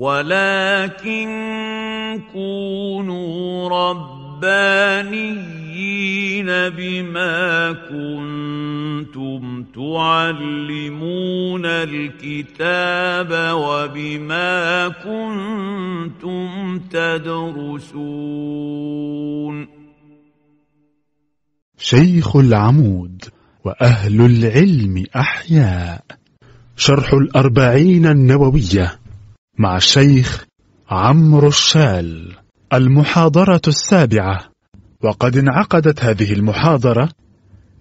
ولكن كونوا ربانيين بما كنتم تعلمون الكتاب وبما كنتم تدرسون. شيخ العمود وأهل العلم أحياء. شرح الأربعين النووية. مع الشيخ عمرو الشال المحاضرة السابعة. وقد انعقدت هذه المحاضرة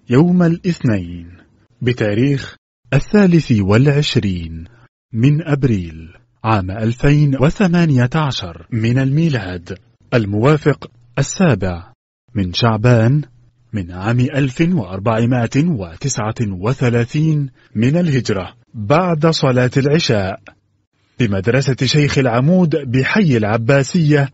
يوم الاثنين بتاريخ الثالث والعشرين من أبريل عام 2018 من الميلاد الموافق السابع من شعبان من عام 1439 من الهجرة بعد صلاة العشاء. بمدرسة شيخ العمود بحي العباسية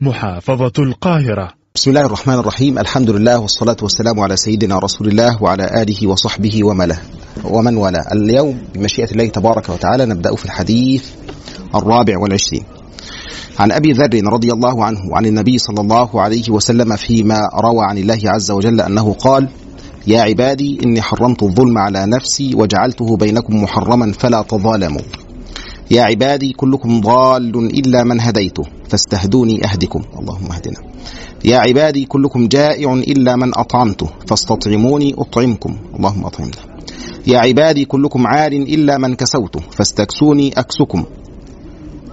محافظة القاهرة. بسم الله الرحمن الرحيم. الحمد لله والصلاة والسلام على سيدنا رسول الله وعلى آله وصحبه ومله ومن والاه. اليوم بمشيئة الله تبارك وتعالى نبدأ في الحديث الرابع والعشرين. عن أبي ذر رضي الله عنه وعن النبي صلى الله عليه وسلم فيما روى عن الله عز وجل أنه قال يا عبادي إني حرمت الظلم على نفسي وجعلته بينكم محرما فلا تظالموا. يا عبادي كلكم ضال إلا من هديته فاستهدوني أهدكم. اللهم اهدنا. يا عبادي كلكم جائع إلا من أطعمته فاستطعموني أطعمكم. اللهم أطعمنا. يا عبادي كلكم عار إلا من كسوته فاستكسوني أكسكم.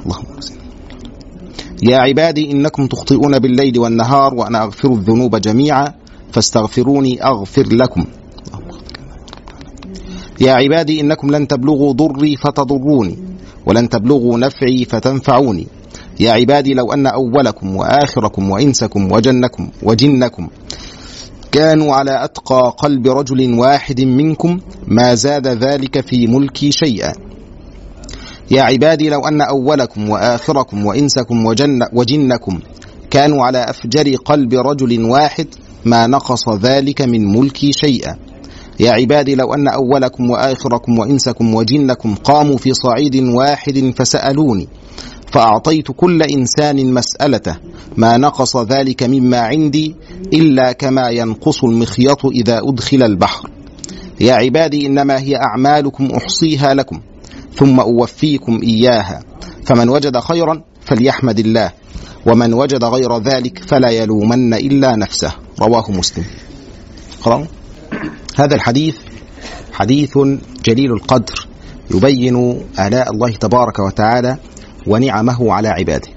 اللهم أرسل. يا عبادي إنكم تخطئون بالليل والنهار وأنا أغفر الذنوب جميعا فاستغفروني أغفر لكم. يا عبادي إنكم لن تبلغوا ضري فتضروني. ولن تبلغوا نفعي فتنفعوني. يا عبادي لو أن أولكم وآخركم وإنسكم وجنكم وجنكم كانوا على أتقى قلب رجل واحد منكم ما زاد ذلك في ملكي شيئا. يا عبادي لو أن أولكم وآخركم وإنسكم وجن وجنكم كانوا على أفجر قلب رجل واحد ما نقص ذلك من ملكي شيئا. يا عبادي لو أن أولكم وآخركم وإنسكم وجنكم قاموا في صعيد واحد فسألوني فأعطيت كل إنسان مسألته ما نقص ذلك مما عندي إلا كما ينقص المخيط إذا أدخل البحر. يا عبادي إنما هي أعمالكم أحصيها لكم ثم أوفيكم إياها فمن وجد خيرا فليحمد الله ومن وجد غير ذلك فلا يلومن إلا نفسه. رواه مسلم. قرأوا هذا الحديث حديث جليل القدر يبين آلاء الله تبارك وتعالى ونعمه على عباده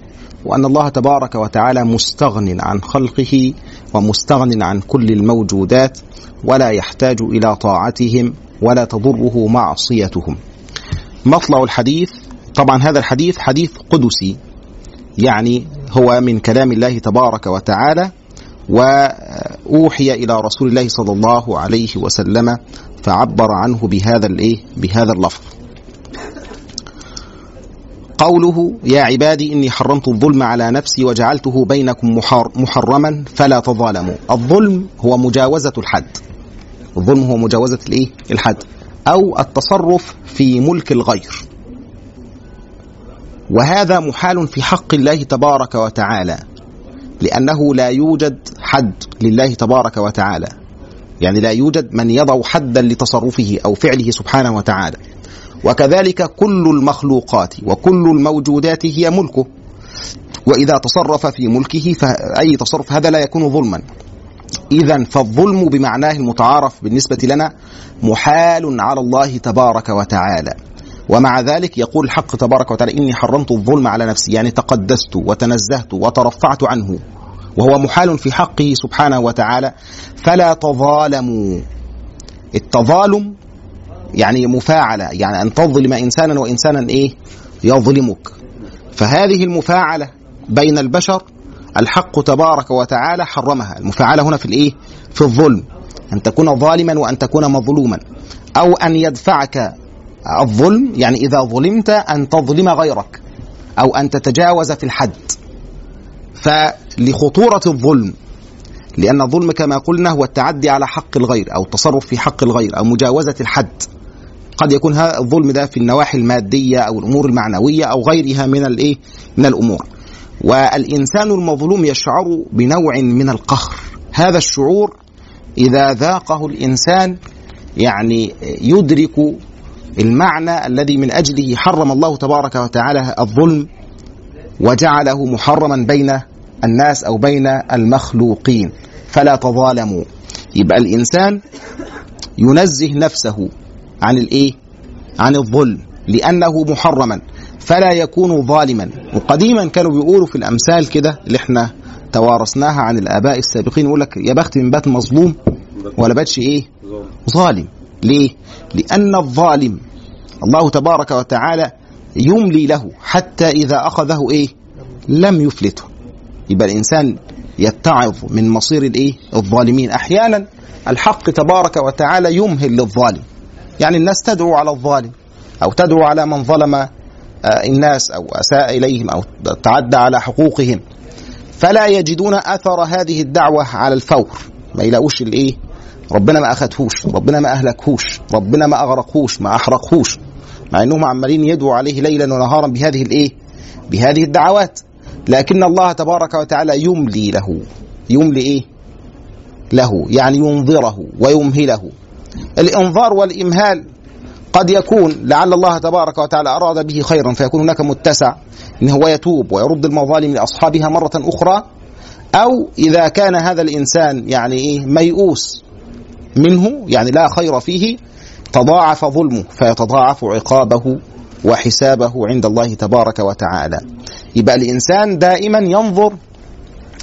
وأن الله تبارك وتعالى مستغن عن خلقه ومستغن عن كل الموجودات ولا يحتاج إلى طاعتهم ولا تضره معصيتهم. مطلع الحديث طبعا هذا الحديث حديث قدسي يعني هو من كلام الله تبارك وتعالى وأوحي إلى رسول الله صلى الله عليه وسلم فعبر عنه بهذا الإيه؟ بهذا اللفظ. قوله يا عبادي إني حرمت الظلم على نفسي وجعلته بينكم محرما فلا تظالموا. الظلم هو مجاوزة الحد. الظلم هو مجاوزة الإيه؟ الحد. أو التصرف في ملك الغير. وهذا محال في حق الله تبارك وتعالى. لأنه لا يوجد حد لله تبارك وتعالى. يعني لا يوجد من يضع حدا لتصرفه أو فعله سبحانه وتعالى. وكذلك كل المخلوقات وكل الموجودات هي ملكه. وإذا تصرف في ملكه فأي تصرف هذا لا يكون ظلما. إذا فالظلم بمعناه المتعارف بالنسبة لنا محال على الله تبارك وتعالى. ومع ذلك يقول الحق تبارك وتعالى إني حرمت الظلم على نفسي يعني تقدست وتنزهت وترفعت عنه وهو محال في حقه سبحانه وتعالى. فلا تظالموا. التظالم يعني مفاعلة يعني أن تظلم إنسانا وإنسانا إيه؟ يظلمك. فهذه المفاعلة بين البشر الحق تبارك وتعالى حرمها. المفاعلة هنا في الإيه؟ في الظلم. أن تكون ظالما وأن تكون مظلوما. أو أن يدفعك الظلم يعني إذا ظلمت أن تظلم غيرك أو أن تتجاوز في الحد. فلخطورة الظلم لأن الظلم كما قلنا هو التعدي على حق الغير أو التصرف في حق الغير أو مجاوزة الحد. قد يكون هذا الظلم ده في النواحي المادية أو الأمور المعنوية أو غيرها من الايه من الأمور. والإنسان المظلوم يشعر بنوع من القهر. هذا الشعور إذا ذاقه الإنسان يعني يدرك المعنى الذي من أجله حرم الله تبارك وتعالى الظلم وجعله محرما بين الناس أو بين المخلوقين. فلا تظالموا. يبقى الإنسان ينزه نفسه عن الإيه؟ عن الظلم لأنه محرما فلا يكون ظالما. وقديما كانوا بيقولوا في الأمثال كده اللي إحنا توارثناها عن الآباء السابقين يقول لك يا بخت من بات مظلوم ولا باتش إيه؟ ظالم. ليه؟ لأن الظالم الله تبارك وتعالى يملي له حتى إذا أخذه إيه؟ لم يفلته. يبقى الإنسان يتعظ من مصير الإيه؟ الظالمين. أحيانا الحق تبارك وتعالى يمهل للظالم. يعني الناس تدعو على الظالم أو تدعو على من ظلم آه، الناس أو أساء إليهم أو تعدى على حقوقهم. فلا يجدون أثر هذه الدعوة على الفور. ما يلاقوش الإيه؟ ربنا ما أخذهوش ربنا ما أهلكهوش ربنا ما أغرقهوش ما أحرقهوش. مع إنهم عمالين يدعوا عليه ليلا ونهارا بهذه الإيه؟ بهذه الدعوات. لكن الله تبارك وتعالى يملي له. يملي إيه؟ له يعني ينظره ويمهله. الإنظار والإمهال قد يكون لعل الله تبارك وتعالى أراد به خيرا فيكون هناك متسع إن هو يتوب ويرد المظالم لأصحابها مرة أخرى. أو إذا كان هذا الإنسان يعني إيه؟ ميؤوس. منه يعني لا خير فيه تضاعف ظلمه فيتضاعف عقابه وحسابه عند الله تبارك وتعالى. يبقى الإنسان دائما ينظر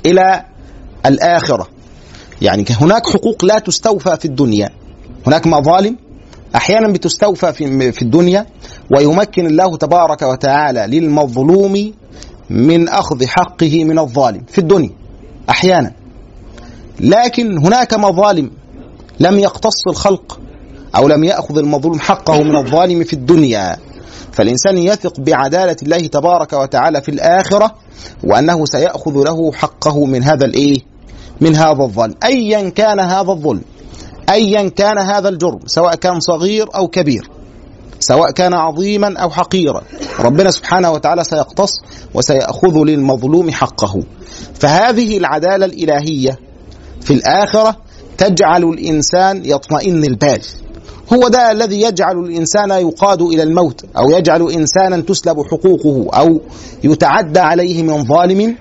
إلى الآخرة. يعني هناك حقوق لا تستوفى في الدنيا. هناك مظالم أحيانا بتستوفى في في الدنيا ويمكن الله تبارك وتعالى للمظلوم من أخذ حقه من الظالم في الدنيا أحيانا. لكن هناك مظالم لم يقتص الخلق أو لم يأخذ المظلوم حقه من الظالم في الدنيا. فالإنسان يثق بعدالة الله تبارك وتعالى في الآخرة وأنه سيأخذ له حقه من هذا الإيه؟ من هذا الظلم. ايا كان هذا الظلم ايا كان هذا الجرم سواء كان صغير أو كبير سواء كان عظيما أو حقيرا. ربنا سبحانه وتعالى سيقتص وسيأخذ للمظلوم حقه. فهذه العدالة الإلهية في الآخرة تجعل الإنسان يطمئن البال. هو ده الذي يجعل الإنسان يقاد إلى الموت أو يجعل إنسانا تسلب حقوقه أو يتعدى عليه من ظالم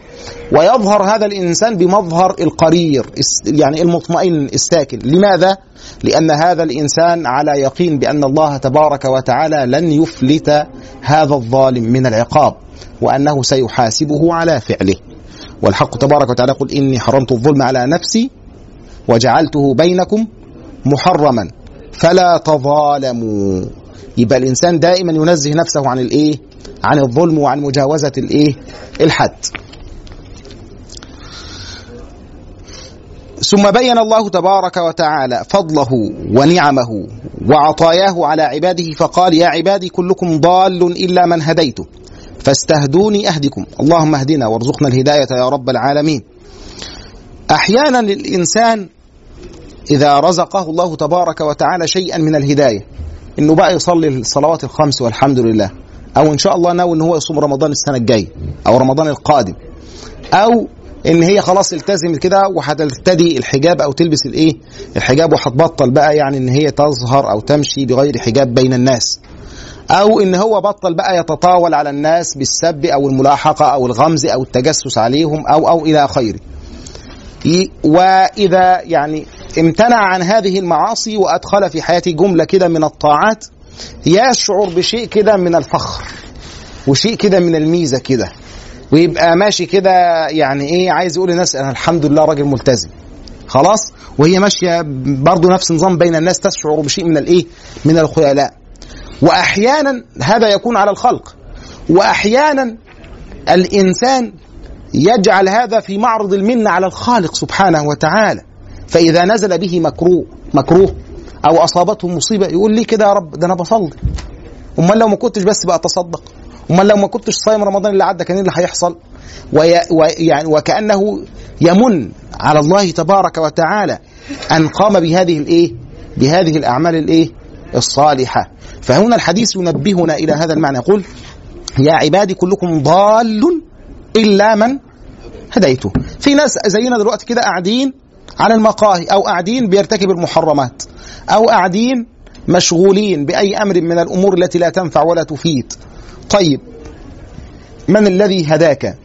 ويظهر هذا الإنسان بمظهر القرير يعني المطمئن الساكن. لماذا؟ لأن هذا الإنسان على يقين بأن الله تبارك وتعالى لن يفلت هذا الظالم من العقاب وأنه سيحاسبه على فعله. والحق تبارك وتعالى يقول إني حرمت الظلم على نفسي وجعلته بينكم محرما. فلا تظالموا. يبقى الإنسان دائما ينزه نفسه عن الإيه؟ عن الظلم وعن مجاوزة الإيه؟ الحد. ثم بين الله تبارك وتعالى فضله ونعمه وعطاياه على عباده فقال يا عبادي كلكم ضال إلا من هديته فاستهدوني أهدكم. اللهم اهدنا وارزقنا الهداية يا رب العالمين. أحيانا الإنسان إذا رزقه الله تبارك وتعالى شيئا من الهداية. انه بقى يصلي الصلوات الخمس والحمد لله. أو إن شاء الله ناوي إن هو يصوم رمضان السنة الجايه أو رمضان القادم. أو إن هي خلاص التزمت كده وهترتدي الحجاب أو تلبس الإيه؟ الحجاب وهتبطل بقى يعني إن هي تظهر أو تمشي بغير حجاب بين الناس. أو إن هو بطل بقى يتطاول على الناس بالسب أو الملاحقة أو الغمز أو التجسس عليهم أو أو إلى آخره. وإذا يعني امتنع عن هذه المعاصي وأدخل في حياته جملة كده من الطاعات يشعر بشيء كده من الفخر وشيء كده من الميزة كده ويبقى ماشي كده يعني إيه عايز يقول للناس أنا الحمد لله راجل ملتزم خلاص؟ وهي ماشية برضه نفس نظام بين الناس تشعر بشيء من الإيه؟ من الخيلاء وأحيانا هذا يكون على الخلق وأحيانا الإنسان يجعل هذا في معرض المنة على الخالق سبحانه وتعالى. فإذا نزل به مكروه مكروه أو أصابته مصيبة يقول لي كده يا رب ده أنا بصلي أمال لو ما كنتش بس بقى أتصدق أمال لو ما كنتش صايم رمضان اللي عدى كان إيه اللي هيحصل؟ وي ويعني وكأنه يمن على الله تبارك وتعالى أن قام بهذه الإيه؟ بهذه الأعمال الإيه؟ الصالحة. فهنا الحديث ينبهنا إلى هذا المعنى يقول يا عبادي كلكم ضال إلا من هديته. في ناس زينا دلوقتي كده قاعدين على المقاهي أو قاعدين بيرتكب المحرمات أو قاعدين مشغولين بأي أمر من الأمور التي لا تنفع ولا تفيد. طيب من الذي هداك؟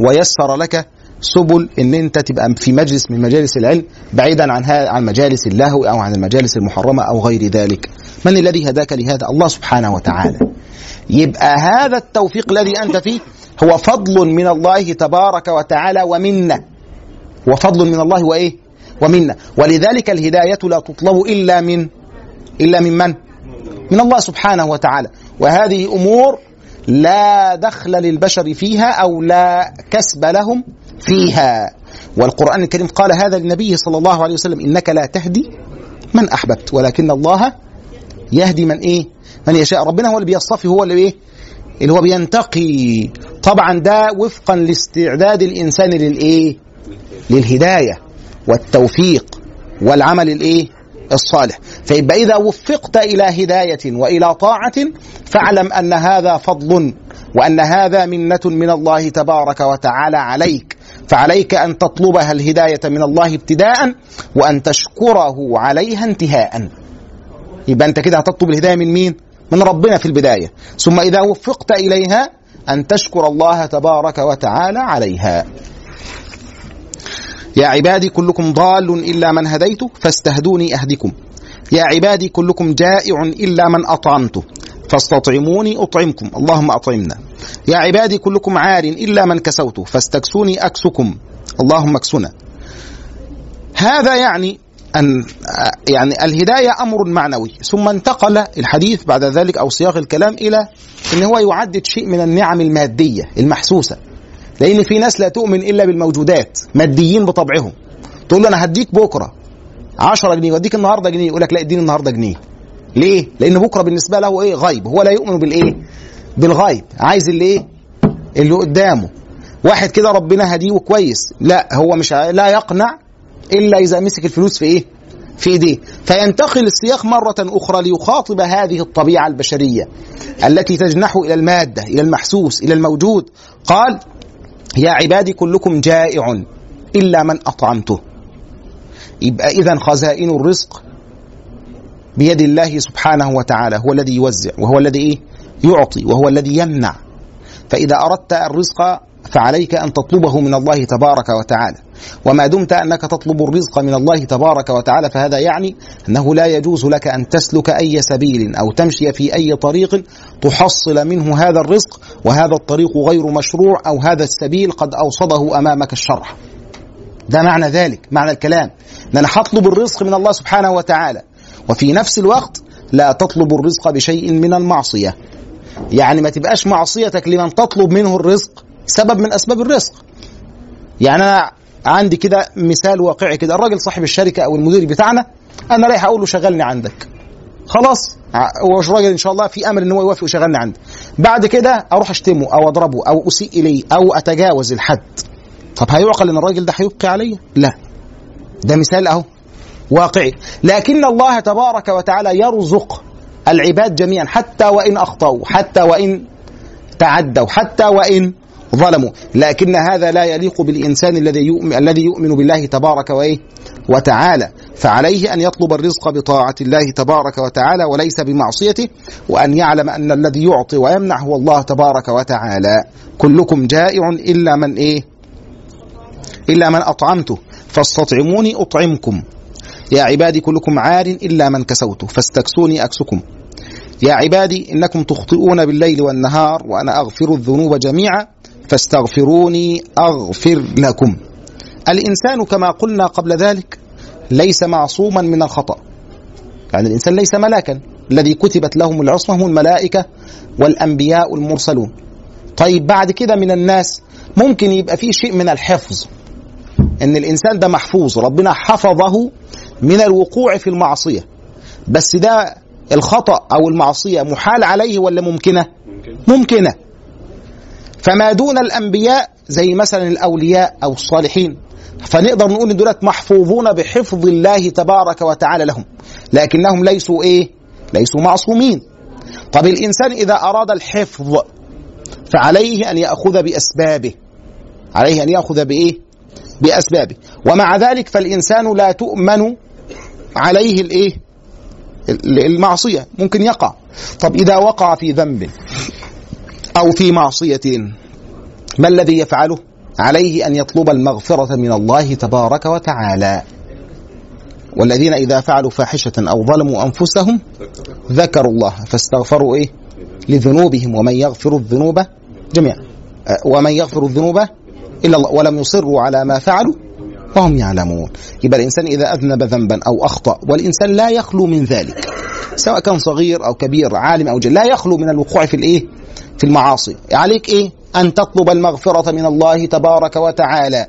ويسر لك سبل إن أنت تبقى في مجلس من مجالس العلم بعيدا عن عن مجالس اللهو أو عن المجالس المحرمة أو غير ذلك. من الذي هداك لهذا؟ الله سبحانه وتعالى. يبقى هذا التوفيق الذي أنت فيه هو فضل من الله تبارك وتعالى ومنة. وفضل من الله وإيه؟ ومنه ولذلك الهداية لا تطلب إلا من إلا من من؟ من الله سبحانه وتعالى. وهذه أمور لا دخل للبشر فيها أو لا كسب لهم فيها. والقرآن الكريم قال هذا للنبي صلى الله عليه وسلم إنك لا تهدي من أحببت ولكن الله يهدي من إيه؟ من يشاء. ربنا هو اللي بيصطفي هو اللي إيه؟ اللي هو بينتقي. طبعا ده وفقا لاستعداد الإنسان للإيه؟ للهداية والتوفيق والعمل الإيه؟ الصالح. فيبقى إذا وفقت إلى هداية وإلى طاعة فاعلم أن هذا فضل وأن هذا منة من الله تبارك وتعالى عليك. فعليك أن تطلبها الهداية من الله ابتداء وأن تشكره عليها انتهاء. يبقى أنت كده هتطلب الهداية من مين؟ من ربنا في البداية. ثم إذا وفقت إليها أن تشكر الله تبارك وتعالى عليها. يا عبادي كلكم ضال إلا من هديته فاستهدوني اهدكم يا عبادي كلكم جائع إلا من اطعمته فاستطعموني أطعمكم. اللهم أطعمنا. يا عبادي كلكم عار إلا من كسوته فاستكسوني أكسكم. اللهم اكسنا. هذا يعني أن يعني الهداية أمر معنوي. ثم انتقل الحديث بعد ذلك أو سياق الكلام إلى أن هو يعدد شيء من النعم المادية المحسوسة. لأن في ناس لا تؤمن إلا بالموجودات ماديين بطبعهم. تقول له أنا هديك بكرة 10 جنيه واديك النهارده جنيه يقول لك لا اديني النهارده جنيه. ليه؟ لأن بكرة بالنسبة له إيه؟ غيب هو لا يؤمن بالإيه؟ بالغيب عايز اللي إيه؟ اللي قدامه. واحد كده ربنا هديه كويس. لا هو مش لا يقنع إلا إذا مسك الفلوس في إيه؟ في إيديه. فينتقل السياق مرة أخرى ليخاطب هذه الطبيعة البشرية التي تجنح إلى المادة إلى المحسوس إلى الموجود. قال يا عبادي كلكم جائع إلا من أطعمته يبقى إذا خزائن الرزق بيد الله سبحانه وتعالى هو الذي يوزع وهو الذي إيه؟ يعطي وهو الذي يمنع فإذا أردت الرزق فعليك أن تطلبه من الله تبارك وتعالى. وما دمت أنك تطلب الرزق من الله تبارك وتعالى فهذا يعني أنه لا يجوز لك أن تسلك أي سبيل أو تمشي في أي طريق تحصل منه هذا الرزق وهذا الطريق غير مشروع أو هذا السبيل قد أوصده أمامك الشرع. ده معنى ذلك معنى الكلام. ان أنا هطلب الرزق من الله سبحانه وتعالى وفي نفس الوقت لا تطلب الرزق بشيء من المعصية. يعني ما تبقاش معصيتك لمن تطلب منه الرزق سبب من أسباب الرزق. يعني أنا عندي كده مثال واقعي كده. الراجل صاحب الشركة أو المدير بتاعنا أنا رايح أقول له شغلني عندك. خلاص. هو راجل إن شاء الله في أمل إن هو يوافق ويشغلني عندي. بعد كده أروح أشتمه أو أضربه أو أسيء إليه أو أتجاوز الحد. طب هيعقل إن الراجل ده هيبقي عليا؟ لا. ده مثال أهو واقعي. لكن الله تبارك وتعالى يرزق العباد جميعا حتى وإن أخطأوا حتى وإن تعدوا حتى وإن ظلموا. لكن هذا لا يليق بالإنسان الذي يؤمن, الذي يؤمن بالله تبارك وإيه؟ وتعالى. فعليه أن يطلب الرزق بطاعة الله تبارك وتعالى وليس بمعصيته وأن يعلم أن الذي يعطي ويمنع هو الله تبارك وتعالى. كلكم جائع إلا من إيه؟ إلا من أطعمته. فاستطعموني أطعمكم. يا عبادي كلكم عار إلا من كسوته فاستكسوني أكسكم. يا عبادي إنكم تخطئون بالليل والنهار وأنا أغفر الذنوب جميعا. فاستغفروني أغفر لكم. الإنسان كما قلنا قبل ذلك ليس معصوما من الخطأ. يعني الإنسان ليس ملاكا، الذي كتبت لهم العصمة هم الملائكة والأنبياء المرسلون. طيب بعد كده من الناس ممكن يبقى فيه شيء من الحفظ. إن الإنسان ده محفوظ، ربنا حفظه من الوقوع في المعصية. بس ده الخطأ أو المعصية محال عليه ولا ممكنة؟ ممكنة. فما دون الأنبياء زي مثلا الأولياء أو الصالحين. فنقدر نقول إن دولت محفوظون بحفظ الله تبارك وتعالى لهم. لكنهم ليسوا إيه؟ ليسوا معصومين. طب الإنسان إذا أراد الحفظ فعليه أن يأخذ بأسبابه. عليه أن يأخذ بإيه؟ بأسبابه. ومع ذلك فالإنسان لا تؤمن عليه الإيه؟ المعصية. ممكن يقع. طب إذا وقع في ذنب أو في معصية. ما الذي يفعله؟ عليه أن يطلب المغفرة من الله تبارك وتعالى. والذين إذا فعلوا فاحشة أو ظلموا أنفسهم ذكروا الله فاستغفروا إيه؟ لذنوبهم ومن يغفر الذنوب جميعا. أه، ومن يغفر الذنوب إلا الله ولم يصروا على ما فعلوا وهم يعلمون. يبقى الإنسان إذا أذنب ذنبا أو أخطأ والإنسان لا يخلو من ذلك. سواء كان صغير أو كبير عالم أو جل لا يخلو من الوقوع في الإيه؟ في المعاصي. عليك إيه؟ أن تطلب المغفرة من الله تبارك وتعالى.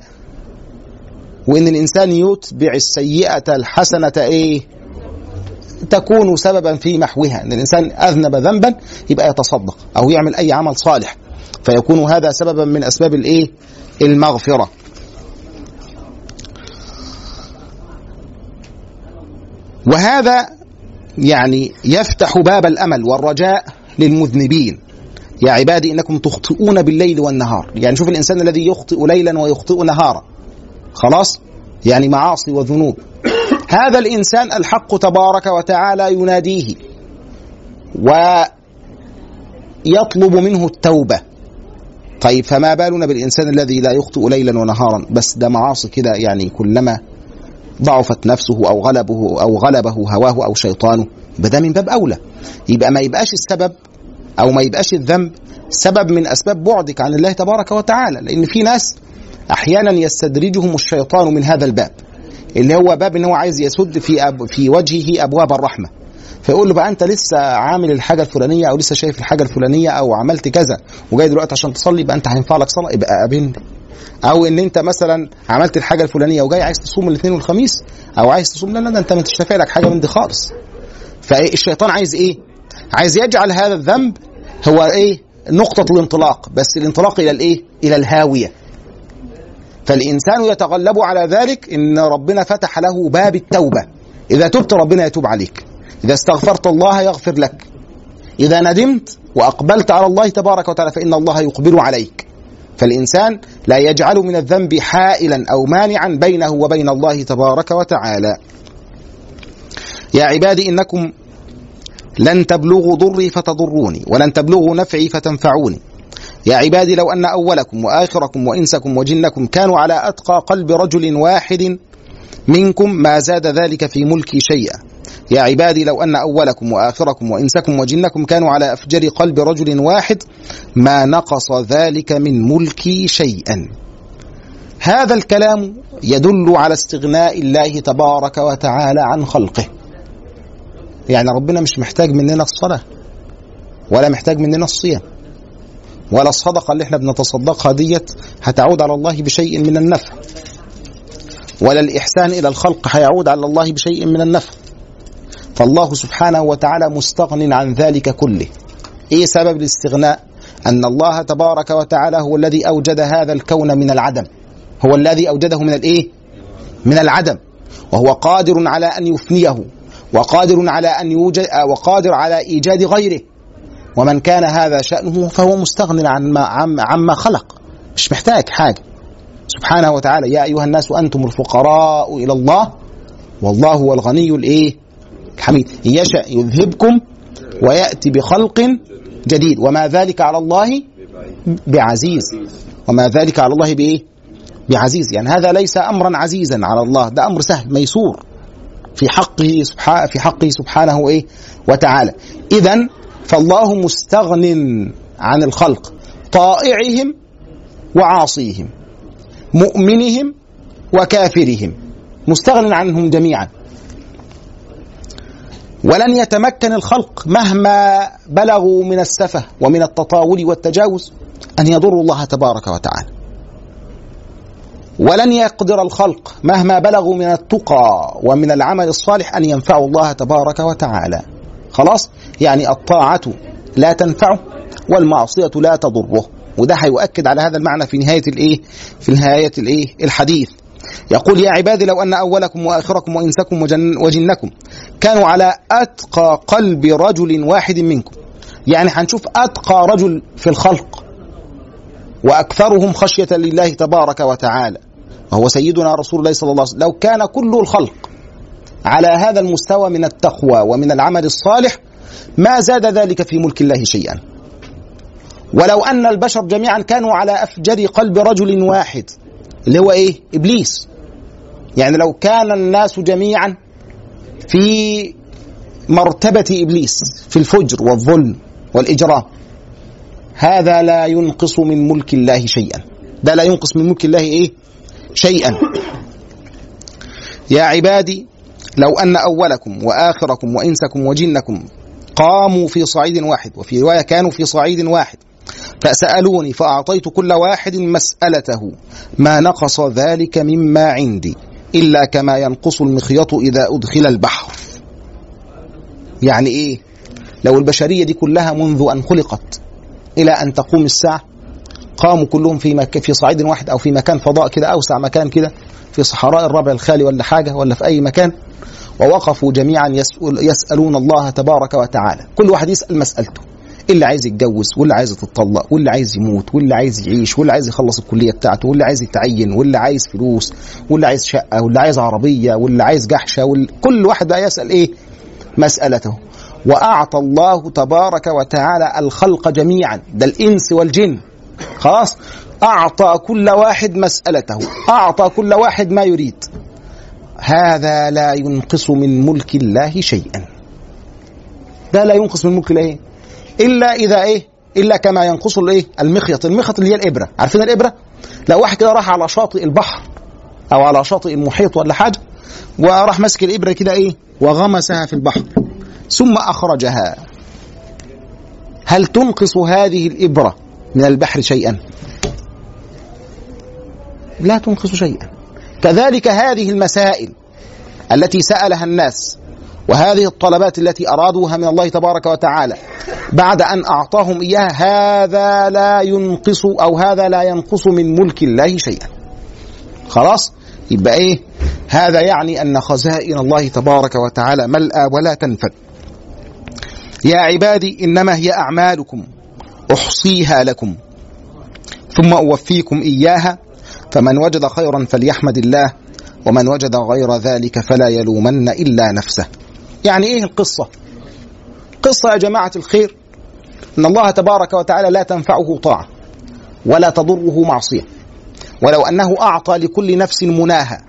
وإن الإنسان يتبع السيئة الحسنة إيه؟ تكون سببا في محوها. إن الإنسان أذنب ذنبا يبقى يتصدق أو يعمل أي عمل صالح. فيكون هذا سببا من أسباب الإيه؟ المغفرة. وهذا يعني يفتح باب الأمل والرجاء للمذنبين. يا عبادي إنكم تخطئون بالليل والنهار. يعني شوف الإنسان الذي يخطئ ليلا ويخطئ نهارا. خلاص؟ يعني معاصي وذنوب. هذا الإنسان الحق تبارك وتعالى يناديه. ويطلب منه التوبة. طيب فما بالنا بالإنسان الذي لا يخطئ ليلا ونهارا؟ بس ده معاصي كده يعني كلما ضعفت نفسه أو غلبه أو غلبه هواه أو شيطانه يبقى ده من باب أولى. يبقى ما يبقاش السبب أو ما يبقاش الذنب سبب من أسباب بعدك عن الله تبارك وتعالى لأن في ناس أحيانا يستدرجهم الشيطان من هذا الباب اللي هو باب إن هو عايز يسد في أب في وجهه أبواب الرحمة. فيقول له بقى أنت لسه عامل الحاجة الفلانية أو لسه شايف الحاجة الفلانية أو عملت كذا وجاي دلوقتي عشان تصلي يبقى أنت هينفع لك صلاة يبقى قابلني أو إن أنت مثلا عملت الحاجة الفلانية وجاي عايز تصوم الاثنين والخميس أو عايز تصوم لا لا أنت مش لك حاجة من دي خالص. فالشيطان عايز إيه؟ عايز يجعل هذا الذنب هو إيه؟ نقطة الانطلاق. بس الانطلاق إلى الإيه؟ إلى الهاوية. فالإنسان يتغلب على ذلك إن ربنا فتح له باب التوبة. إذا تبت ربنا يتوب عليك. إذا استغفرت الله يغفر لك. إذا ندمت وأقبلت على الله تبارك وتعالى فإن الله يقبل عليك. فالإنسان لا يجعل من الذنب حائلا أو مانعا بينه وبين الله تبارك وتعالى. يا عبادي إنكم لن تبلغوا ضري فتضروني ولن تبلغوا نفعي فتنفعوني. يا عبادي لو أن أولكم وآخركم وإنسكم وجنكم كانوا على أتقى قلب رجل واحد منكم ما زاد ذلك في ملكي شيئا. يا عبادي لو أن أولكم وآخركم وإنسكم وجنكم كانوا على أفجر قلب رجل واحد ما نقص ذلك من ملكي شيئا. هذا الكلام يدل على استغناء الله تبارك وتعالى عن خلقه. يعني ربنا مش محتاج مننا الصلاة ولا محتاج مننا الصيام ولا الصدقة اللي إحنا بنتصدقها ديت هتعود على الله بشيء من النفع ولا الإحسان إلى الخلق هيعود على الله بشيء من النفع. فالله سبحانه وتعالى مستغن عن ذلك كله. إيه سبب الاستغناء؟ أن الله تبارك وتعالى هو الذي أوجد هذا الكون من العدم. هو الذي أوجده من الإيه؟ من العدم. وهو قادر على أن يفنيه. وقادر على أن يوجد وقادر على إيجاد غيره. ومن كان هذا شأنه فهو مستغن عن ما عما خلق. مش محتاج حاجة. سبحانه وتعالى يا أيها الناس أنتم الفقراء إلى الله. والله هو الغني الإيه؟ الحميد. يشأ يذهبكم ويأتي بخلق جديد. وما ذلك على الله بعزيز. وما ذلك على الله بإيه؟ بعزيز. يعني هذا ليس أمرا عزيزا على الله. ده أمر سهل ميسور. في حقه سبحانه في حقه سبحانه إيه؟ وتعالى. اذا فالله مستغن عن الخلق طائعهم وعاصيهم مؤمنهم وكافرهم مستغن عنهم جميعا. ولن يتمكن الخلق مهما بلغوا من السفه ومن التطاول والتجاوز أن يضروا الله تبارك وتعالى. ولن يقدر الخلق مهما بلغوا من التقى ومن العمل الصالح أن ينفعوا الله تبارك وتعالى. خلاص؟ يعني الطاعة لا تنفعه والمعصية لا تضره. وده هيؤكد على هذا المعنى في نهاية الإيه؟ في نهاية الإيه؟ الحديث. يقول يا عبادي لو أن أولكم وآخركم وإنسكم وجن وجنكم كانوا على أتقى قلب رجل واحد منكم. يعني هنشوف أتقى رجل في الخلق وأكثرهم خشية لله تبارك وتعالى. وهو سيدنا رسول الله صلى الله عليه وسلم. لو كان كل الخلق على هذا المستوى من التقوى ومن العمل الصالح ما زاد ذلك في ملك الله شيئا. ولو أن البشر جميعا كانوا على أفجر قلب رجل واحد اللي هو إيه؟ إبليس. يعني لو كان الناس جميعا في مرتبة إبليس في الفجر والظلم والاجرام هذا لا ينقص من ملك الله شيئا. ده لا ينقص من ملك الله إيه؟ شيئا. يا عبادي لو أن أولكم وآخركم وإنسكم وجنكم قاموا في صعيد واحد وفي رواية كانوا في صعيد واحد فسألوني فأعطيت كل واحد مسألته ما نقص ذلك مما عندي إلا كما ينقص المخيط إذا أدخل البحر. يعني إيه؟ لو البشرية دي كلها منذ أن خلقت إلى أن تقوم الساعة قاموا كلهم في مك... في صعيد واحد أو في مكان فضاء كده أوسع مكان كده في صحراء الربع الخالي ولا حاجة ولا في أي مكان ووقفوا جميعا يسأل يسألون الله تبارك وتعالى. كل واحد يسأل مسألته. اللي عايز يتجوز واللي عايز تتطلق واللي عايز يموت واللي عايز يعيش واللي عايز يخلص الكلية بتاعته واللي عايز يتعين واللي عايز فلوس واللي عايز شقة واللي عايز عربية واللي عايز جحشة واللي... كل واحد بقى يسأل إيه؟ مسألته. وأعطى الله تبارك وتعالى الخلق جميعا. ده الإنس والجن. خلاص؟ أعطى كل واحد مسألته. أعطى كل واحد ما يريد. هذا لا ينقص من ملك الله شيئا. ده لا ينقص من ملك الله. إلا إذا إيه؟ إلا كما ينقص الايه المخيط. المخيط اللي هي الإبرة. عارفين الإبرة؟ لو واحد كده راح على شاطئ البحر أو على شاطئ المحيط ولا حاجة وراح ماسك الإبرة كده إيه؟ وغمسها في البحر. ثم أخرجها. هل تنقص هذه الإبرة؟ من البحر شيئا. لا تنقص شيئا. كذلك هذه المسائل التي سألها الناس وهذه الطلبات التي أرادوها من الله تبارك وتعالى بعد أن أعطاهم إياها هذا لا ينقص أو هذا لا ينقص من ملك الله شيئا. خلاص؟ يبقى إيه؟ هذا يعني أن خزائن الله تبارك وتعالى ملأى ولا تنفد. يا عبادي إنما هي أعمالكم. أحصيها لكم. ثم أوفيكم إياها فمن وجد خيرا فليحمد الله ومن وجد غير ذلك فلا يلومن إلا نفسه. يعني إيه القصة؟ قصة يا جماعة الخير إن الله تبارك وتعالى لا تنفعه طاعة ولا تضره معصية ولو أنه أعطى لكل نفس مناها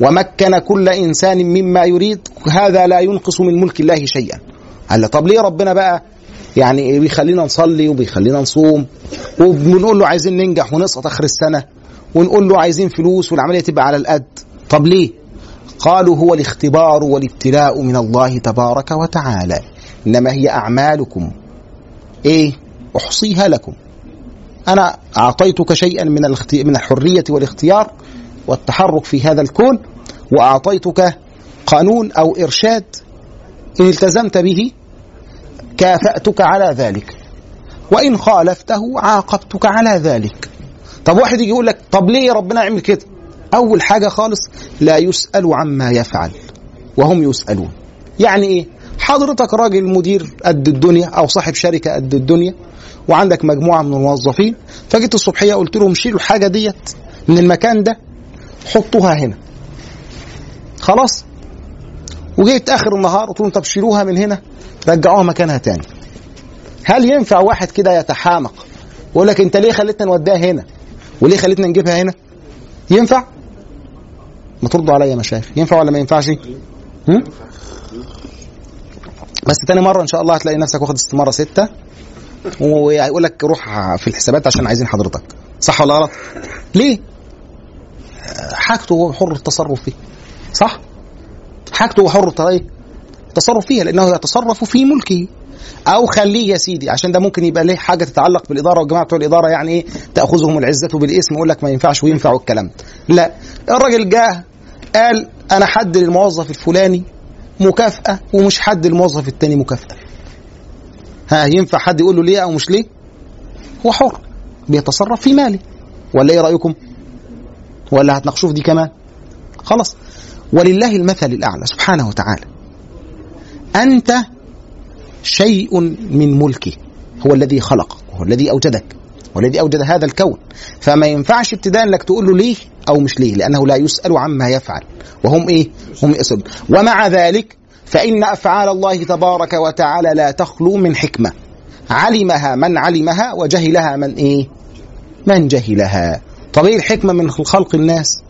ومكن كل إنسان مما يريد هذا لا ينقص من ملك الله شيئا. هلا طب ليه ربنا بقى يعني بيخلينا نصلي وبيخلينا نصوم وبنقول له عايزين ننجح ونسقط آخر السنة ونقول له عايزين فلوس والعملية تبقى على القد. طب ليه؟ قالوا هو الاختبار والابتلاء من الله تبارك وتعالى. إنما هي أعمالكم. إيه؟ أحصيها لكم. أنا أعطيتك شيئا من من الحرية والاختيار والتحرك في هذا الكون وأعطيتك قانون أو إرشاد إن التزمت به كافأتك على ذلك. وإن خالفته عاقبتك على ذلك. طب واحد يجي يقول لك طب ليه ربنا يعمل كده؟ أول حاجة خالص لا يسأل عما يفعل وهم يسألون. يعني إيه؟ حضرتك راجل مدير قد الدنيا أو صاحب شركة قد الدنيا وعندك مجموعة من الموظفين فجيت الصبحيه قلت لهم شيلوا الحاجة ديت من المكان ده حطوها هنا. خلاص؟ وجيت آخر النهار قلت لهم طب شيلوها من هنا. رجعوها مكانها تاني. هل ينفع واحد كده يتحامق ويقول لك انت ليه خليتنا نوديها هنا وليه خليتنا نجيبها هنا؟ ينفع؟ ما تردوا عليا يا مشايخ. ينفع ولا ما ينفعش؟ بس تاني مرة إن شاء الله هتلاقي نفسك واخد استمارة ستة وهيقول لك روح في الحسابات عشان عايزين حضرتك. صح ولا غلط؟ ليه؟ حاجته حر التصرف فيه. صح؟ حاجته حر التصرف فيها لأنه يتصرف في ملكه. أو خليه يا سيدي عشان ده ممكن يبقى ليه حاجة تتعلق بالإدارة. والجماعه بتوع الإدارة يعني إيه؟ تأخذهم العزة بالاسم يقول لك ما ينفعش وينفع والكلام. لا الراجل جه قال أنا حد للموظف الفلاني مكافأة ومش حد للموظف الثاني مكافأة. ها ينفع حد يقول له ليه أو مش ليه؟ هو حر بيتصرف في ماله. ولا إيه رأيكم؟ ولا هتناقشوه في دي كمان؟ خلاص. ولله المثل الأعلى سبحانه وتعالى. أنت شيء من ملكه هو الذي خلقك هو الذي أوجدك والذي أوجد هذا الكون. فما ينفعش ابتداء لك تقول له ليه أو مش ليه لأنه لا يسأل عما يفعل. وهم إيه؟ هم يسألون. ومع ذلك فإن أفعال الله تبارك وتعالى لا تخلو من حكمة. علمها من علمها وجهلها من إيه؟ من جهلها. طب إيه الحكمة من خلق الناس؟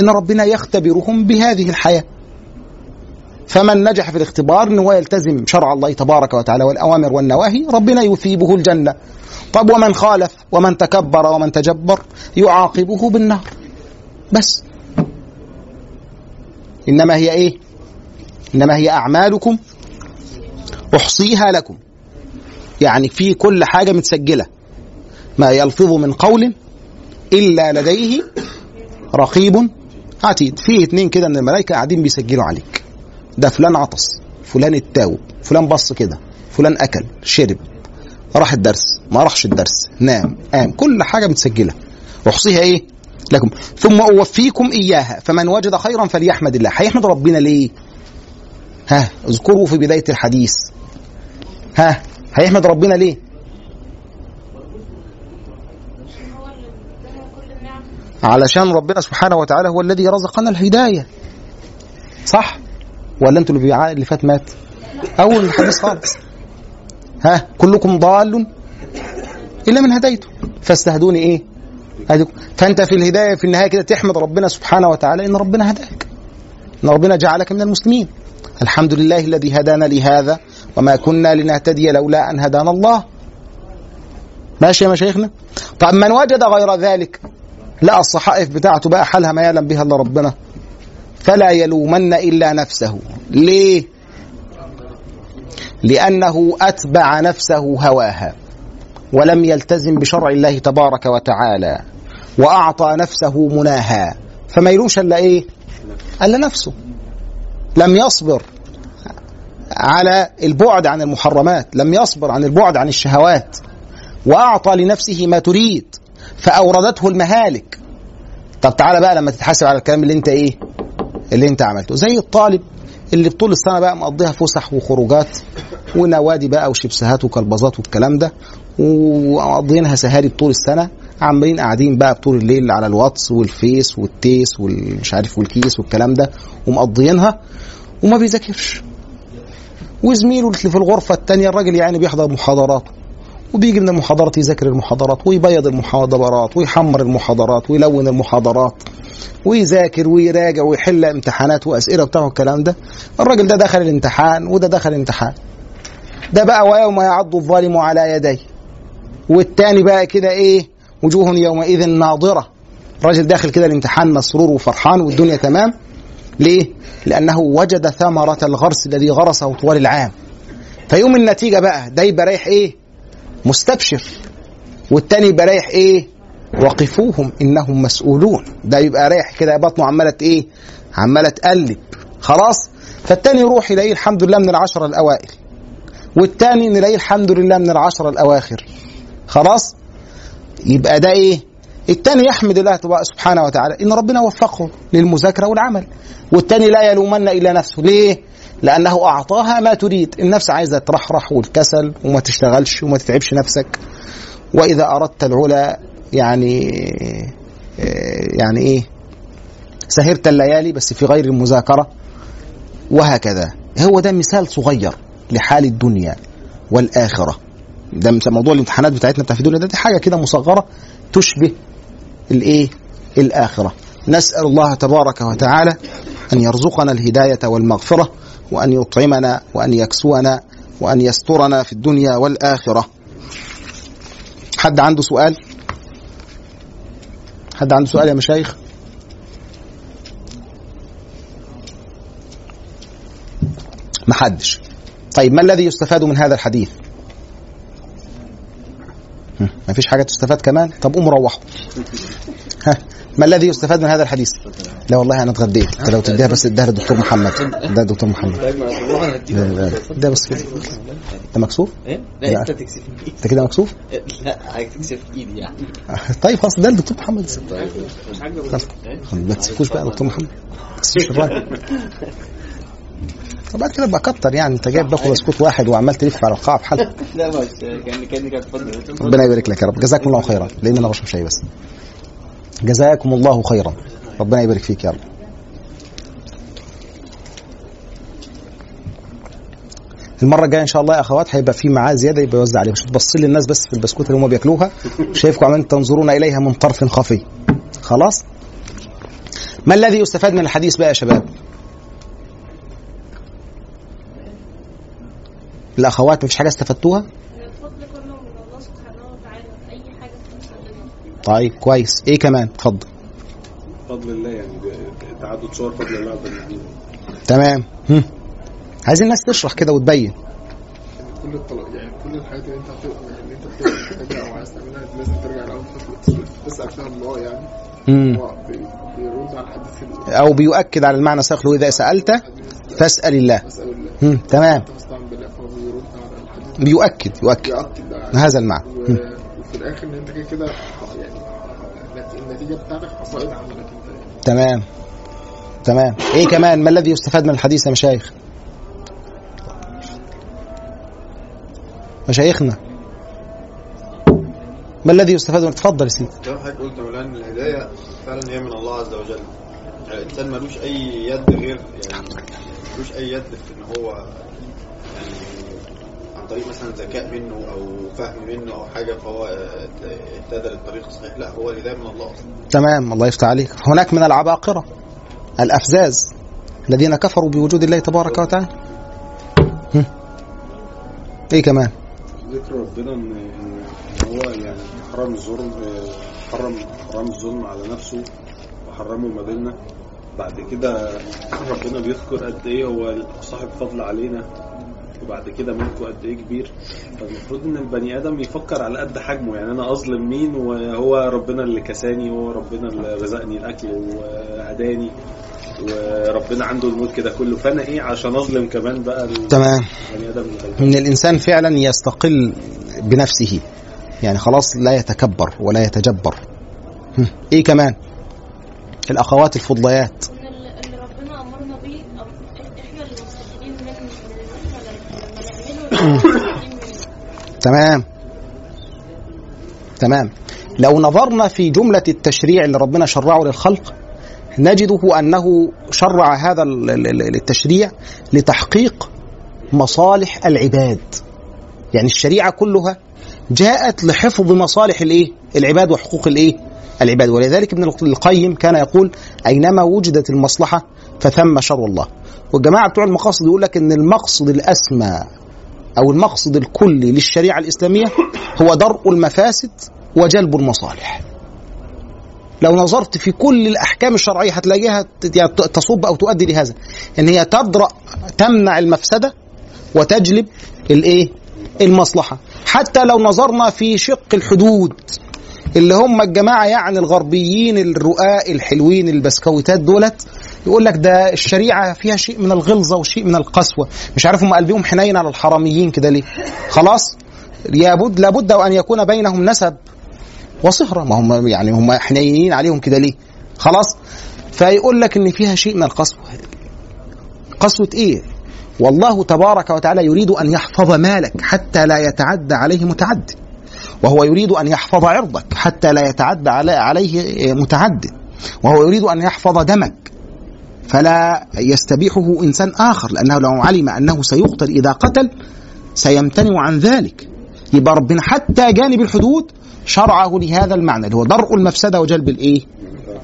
إن ربنا يختبرهم بهذه الحياة. فمن نجح في الاختبار ان هو يلتزم شرع الله تبارك وتعالى والأوامر والنواهي ربنا يثيبه الجنة. طب ومن خالف؟ ومن تكبر ومن تجبر يعاقبه بالنار. بس. إنما هي إيه؟ إنما هي أعمالكم أحصيها لكم. يعني في كل حاجة متسجلة. ما يلفظ من قول إلا لديه رقيب عتيد. في اتنين كده من الملائكة قاعدين بيسجلوا عليك. ده فلان عطس فلان اتاوب فلان بص كده فلان أكل شرب راح الدرس ما راحش الدرس نام قام كل حاجة متسجلة. احصيها إيه؟ لكم. ثم أوفيكم إياها فمن وجد خيرا فليحمد الله. هيحمد ربنا ليه؟ ها اذكروا في بداية الحديث. ها هيحمد ربنا ليه؟ علشان ربنا سبحانه وتعالى هو الذي رزقنا الهداية. صح؟ ولا أنتوا اللي اللي فات مات؟ أول الحديث خالص. ها؟ كلكم ضال إلا من هديته. فاستهدوني إيه؟ هديكم. فأنت في الهداية في النهاية كده تحمد ربنا سبحانه وتعالى إن ربنا هداك. إن ربنا جعلك من المسلمين. الحمد لله الذي هدانا لهذا وما كنا لنهتدي لولا أن هدانا الله. ماشي يا مشايخنا؟ طب من وجد غير ذلك لقى الصحائف بتاعته بقى حالها ما يعلم بها إلا ربنا. فلا يلومن إلا نفسه. ليه؟ لأنه أتبع نفسه هواها ولم يلتزم بشرع الله تبارك وتعالى وأعطى نفسه مناها. فما يلومش إلا إيه؟ إلا نفسه. لم يصبر على البعد عن المحرمات لم يصبر عن البعد عن الشهوات وأعطى لنفسه ما تريد فأوردته المهالك. طب تعالى بقى لما تتحاسب على الكلام اللي أنت إيه؟ اللي انت عملته. زي الطالب اللي طول السنة بقى مقضيها فسح وخروجات ونوادي بقى وشيبسهات وكلبزات والكلام ده ومقضيينها سهاري طول السنة عمالين قاعدين بقى طول الليل على الواتس والفيس والتيس والمش عارف والكيس والكلام ده ومقضيينها وما بيذاكرش. وزميله اللي في الغرفة الثانية الراجل يعني بيحضر محاضراته. وبيجي من المحاضرات يذاكر المحاضرات ويبيض المحاضرات ويحمر المحاضرات ويلون المحاضرات ويذاكر ويراجع ويحل امتحانات وأسئلة وبتاع الكلام ده. الراجل ده دخل الامتحان وده دخل الامتحان. ده بقى ويوم يعض الظالم على يديه. والتاني بقى كده إيه؟ وجوه يومئذ ناظرة. الراجل داخل كده الامتحان مسرور وفرحان والدنيا تمام. ليه؟ لأنه وجد ثمرة الغرس الذي غرسه طوال العام. فيوم النتيجة بقى ده يبقى رايح إيه؟ مستبشر والتاني يبقى رايح إيه؟ وقفوهم إنهم مسؤولون. ده يبقى رايح كده بطنه عمالة إيه؟ عمالة تقلب. خلاص؟ فالتاني يروح يلاقيه الحمد لله من العشرة الأوائل. والتاني نلاقيه الحمد لله من العشرة الأواخر. خلاص؟ يبقى ده إيه؟ التاني يحمد الله سبحانه وتعالى إن ربنا وفقه للمذاكرة والعمل. والتاني لا يلومن إلا نفسه. ليه؟ لأنه أعطاها ما تريد. النفس عايزة ترحرح والكسل وما تشتغلش وما تتعبش نفسك. وإذا أردت العلا يعني يعني إيه سهرت الليالي بس في غير المذاكرة وهكذا. هو ده مثال صغير لحال الدنيا والآخرة. ده موضوع الامتحانات بتاعتنا بتاع في الدنيا ده دي حاجة كده مصغرة تشبه الإيه؟ الآخرة. نسأل الله تبارك وتعالى أن يرزقنا الهداية والمغفرة وأن يطعمنا وأن يكسونا وأن يسترنا في الدنيا والآخرة. حد عنده سؤال؟ حد عنده سؤال يا مشايخ؟ محدش طيب ما الذي يستفاد من هذا الحديث؟ ما فيش حاجة تستفاد كمان؟ طب قوموا روحوا. ما الذي يستفاد من هذا الحديث؟ لا والله أنا أتغديت. انت لو تديها بس اديها للدكتور محمد. ده الدكتور محمد. لا لا ده بس كده. انت مكسوف؟ إيه؟ لا. لا. أنت تكسف أنت كده مكسوف؟ لا عايز تكسف إيدي يعني. طيب خلاص ده الدكتور محمد. طيب خلاص. ما تسيبوش بقى دكتور محمد. ما تسيبش الراجل بعد كده بقى كتر يعني. أنت جايب باكل بسكوت واحد وعمال تلف على القاعه بحالك لا بس كان كان ربنا يبارك لك يا رب. جزاكم الله خيرا. لأن أنا بشرب شاي بس. جزاكم الله خيرا. ربنا يبارك فيك يا رب. المرة الجاية إن شاء الله يا أخوات هيبقى في معاه زيادة يبقى يوزع عليهم تبص لي الناس بس في البسكوت اللي هم بياكلوها. شايفكم عمالين تنظرون إليها من طرف خفي. خلاص؟ ما الذي يستفاد من الحديث بقى يا شباب؟ الأخوات مفيش حاجة استفدتوها الفضل كله من الله سبحانه وتعالى في أي حاجة بتحصل طيب كويس. إيه كمان؟ اتفضل. فضل الله يعني تعدد صور فضل الله تمام. هم. عايزين الناس تشرح كده وتبين. كل الطلب يعني كل الحاجات اللي انت هتبقى اللي انت بتبقى محتاجها أو عايز تعملها لازم ترجع الأول تسال تسال فيها الله يعني. مم. هو بي- بيرد على الحديث أو بيؤكد على المعنى ساخله إذا سألت فاسأل الله. اسال الله. هم. تمام. أنت مستعن بالله فهو بيرد على الحديث. بيؤكد يؤكد. يؤكد هذا المعنى. وفي الآخر إن أنت كده كده يعني النت- النتيجة بتاعتك حصائد عملك انت يعني تمام. تمام. إيه كمان؟ ما الذي يستفاد من الحديث يا مشايخ؟ مشايخنا. ما الذي يستفاد من تفضل يا سيدي. زي ما حضرتك قلت مولانا الهداية فعلا هي من الله عز وجل. يعني الإنسان ملوش أي يد غير يعني ملوش أي يد في إن هو يعني عن طريق مثلا ذكاء منه أو فهم منه أو حاجة فهو آه، اهتدى للطريق الصحيح. لا هو الهداية من الله أصلا. تمام الله يفتح عليك. هناك من العباقرة الأفزاز الذين كفروا بوجود الله تبارك وتعالى. إيه كمان؟ ذكر ربنا ان إن هو يعني حرم الظلم حرم حرام الظلم على نفسه وحرمه ما بيننا بعد كده ربنا بيذكر قد إيه هو صاحب فضل علينا. وبعد كده ملكه قد إيه كبير. فالمفروض إن البني آدم يفكر على قد حجمه. يعني أنا أظلم مين؟ وهو ربنا اللي كساني وهو ربنا اللي رزقني الأكل وهداني وربنا عنده الملك ده كله. فأنا إيه؟ عشان أظلم كمان بقى تمام. البني آدم إن الإنسان فعلا يستقل بنفسه. يعني خلاص لا يتكبر ولا يتجبر. إيه كمان؟ الأخوات الفضليات. تمام. تمام. لو نظرنا في جملة التشريع اللي ربنا شرعه للخلق نجده أنه شرع هذا ال- ال- ال- التشريع لتحقيق مصالح العباد. يعني الشريعة كلها جاءت لحفظ مصالح الإيه؟ العباد وحقوق الإيه؟ العباد. ولذلك ابن القيم كان يقول أينما وجدت المصلحة فثم شر الله. والجماعة بتوع المقاصد يقول لك إن المقصد الأسمى أو المقصد الكلي للشريعة الإسلامية هو درء المفاسد وجلب المصالح. لو نظرت في كل الأحكام الشرعية هتلاقيها يعني تصب أو تؤدي لهذا إن هي تدرأ تمنع المفسدة وتجلب الإيه؟ المصلحة. حتى لو نظرنا في شق الحدود اللي هم الجماعة يعني الغربيين الرؤاء الحلوين البسكويتات دولت يقول لك ده الشريعة فيها شيء من الغلظة وشيء من القسوة. مش عارف هم قلبهم حنين على الحراميين كده ليه. خلاص لابد لابد وان يكون بينهم نسب وصهرة. ما هم يعني هم حنينين عليهم كده ليه. خلاص فيقول لك إن فيها شيء من القسوة. قسوة إيه؟ والله تبارك وتعالى يريد أن يحفظ مالك حتى لا يتعدى عليه متعدي وهو يريد أن يحفظ عرضك حتى لا يتعدى علي- عليه متعد وهو يريد أن يحفظ دمك. فلا يستبيحه إنسان آخر لأنه لو علم أنه سيقتل إذا قتل سيمتنع عن ذلك. يبقى ربنا حتى جانب الحدود شرعه لهذا المعنى اللي هو درء المفسدة وجلب الإيه؟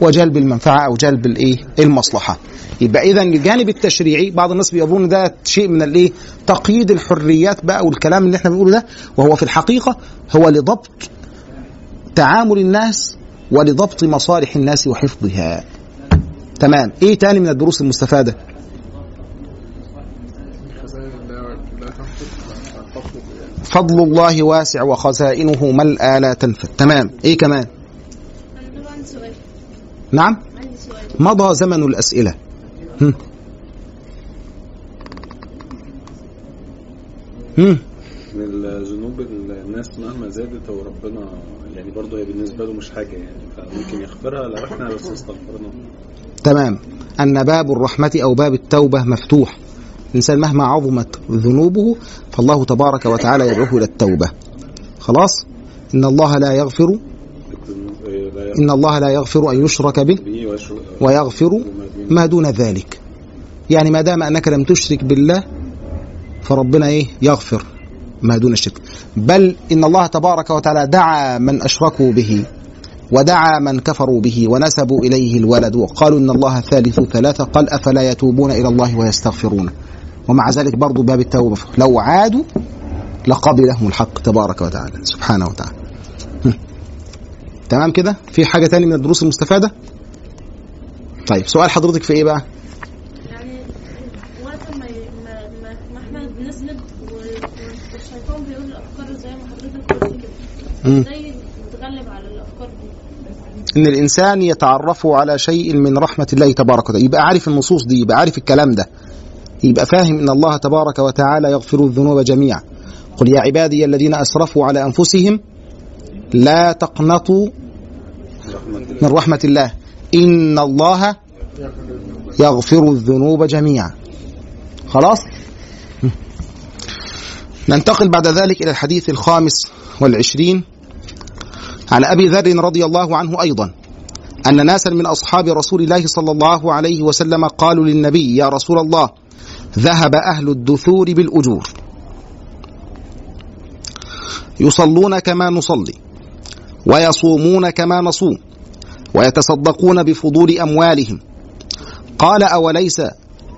وجلب المنفعة أو جلب الإيه؟ المصلحة. يبقى اذا الجانب التشريعي بعض الناس بيظن ده شيء من الإيه؟ تقييد الحريات بقى والكلام اللي إحنا بنقوله ده وهو في الحقيقة هو لضبط تعامل الناس ولضبط مصالح الناس وحفظها. تمام، إيه تاني من الدروس المستفادة؟ فضل الله واسع وخزائنه ملأى لا تنفد تمام إيه كمان نعم. مضى زمن الأسئلة. هم. هم. من الذنوب الناس مهما زادت هو ربنا يعني برضه هي بالنسبة له مش حاجة يعني فممكن يغفرها لو إحنا بس استغفرنا. تمام. أن باب الرحمة أو باب التوبة مفتوح. الإنسان مهما عظمت ذنوبه فالله تبارك وتعالى يدعوه إلى التوبة. خلاص؟ إن الله لا يغفر إن الله لا يغفر أن يشرك به ويغفر ما دون ذلك. يعني ما دام أنك لم تشرك بالله فربنا إيه؟ يغفر ما دون الشرك. بل إن الله تبارك وتعالى دعا من أشركوا به ودعا من كفروا به ونسبوا إليه الولد. وقالوا إن الله ثالث ثلاثة قال أفلا يتوبون إلى الله ويستغفرونه ومع ذلك برضو باب التوبة. لو عادوا لقبلهم الحق تبارك وتعالى سبحانه وتعالى. تمام كده؟ في حاجة تاني من الدروس المستفادة؟ طيب سؤال حضرتك في إيه بقى؟ يعني وقت ما ما ما, إحنا بنسند و- والشيطان بيقول الأفكار زي ما حضرتك قلت كده. إزاي نتغلب على الأفكار دي؟ إن الإنسان يتعرف على شيء من رحمة الله تبارك وتعالى. يبقى عارف النصوص دي يبقى عارف الكلام ده. يبقى فاهم إن الله تبارك وتعالى يغفر الذنوب جميعا. قل يا عبادي الذين أسرفوا على أنفسهم لا تقنطوا من رحمة الله. إن الله يغفر الذنوب جميعا. خلاص؟ ننتقل بعد ذلك إلى الحديث الخامس والعشرين عن أبي ذر رضي الله عنه أيضا أن ناسا من أصحاب رسول الله صلى الله عليه وسلم قالوا للنبي يا رسول الله ذهب أهل الدثور بالأجور. يصلون كما نصلي. ويصومون كما نصوم ويتصدقون بفضول أموالهم. قال أوليس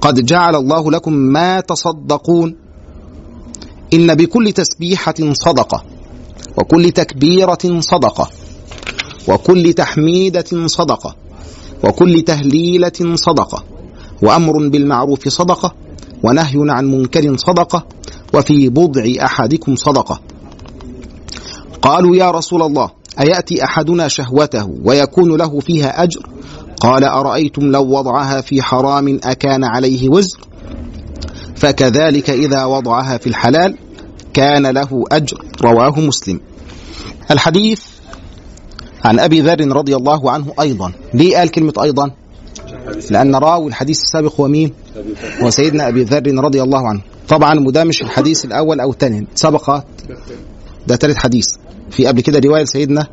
قد جعل الله لكم ما تصدقون؟ إن بكل تسبيحة صدقة وكل تكبيرة صدقة وكل تحميدة صدقة وكل تهليلة صدقة وأمر بالمعروف صدقة ونهي عن منكر صدقة وفي بضع أحدكم صدقة. قالوا يا رسول الله أيأتي أحدنا شهوته ويكون له فيها أجر؟ قال أرأيتم لو وضعها في حرام أكان عليه وزر؟ فكذلك إذا وضعها في الحلال كان له أجر. رواه مسلم. الحديث عن أبي ذر رضي الله عنه أيضا. ليه قال كلمة أيضا؟ لأن راوي الحديث السابق هو مين؟ هو سيدنا أبي ذر رضي الله عنه. طبعا وده مش الحديث الأول أو الثاني. سبق ده ثالث حديث. في قبل كده رواية سيدنا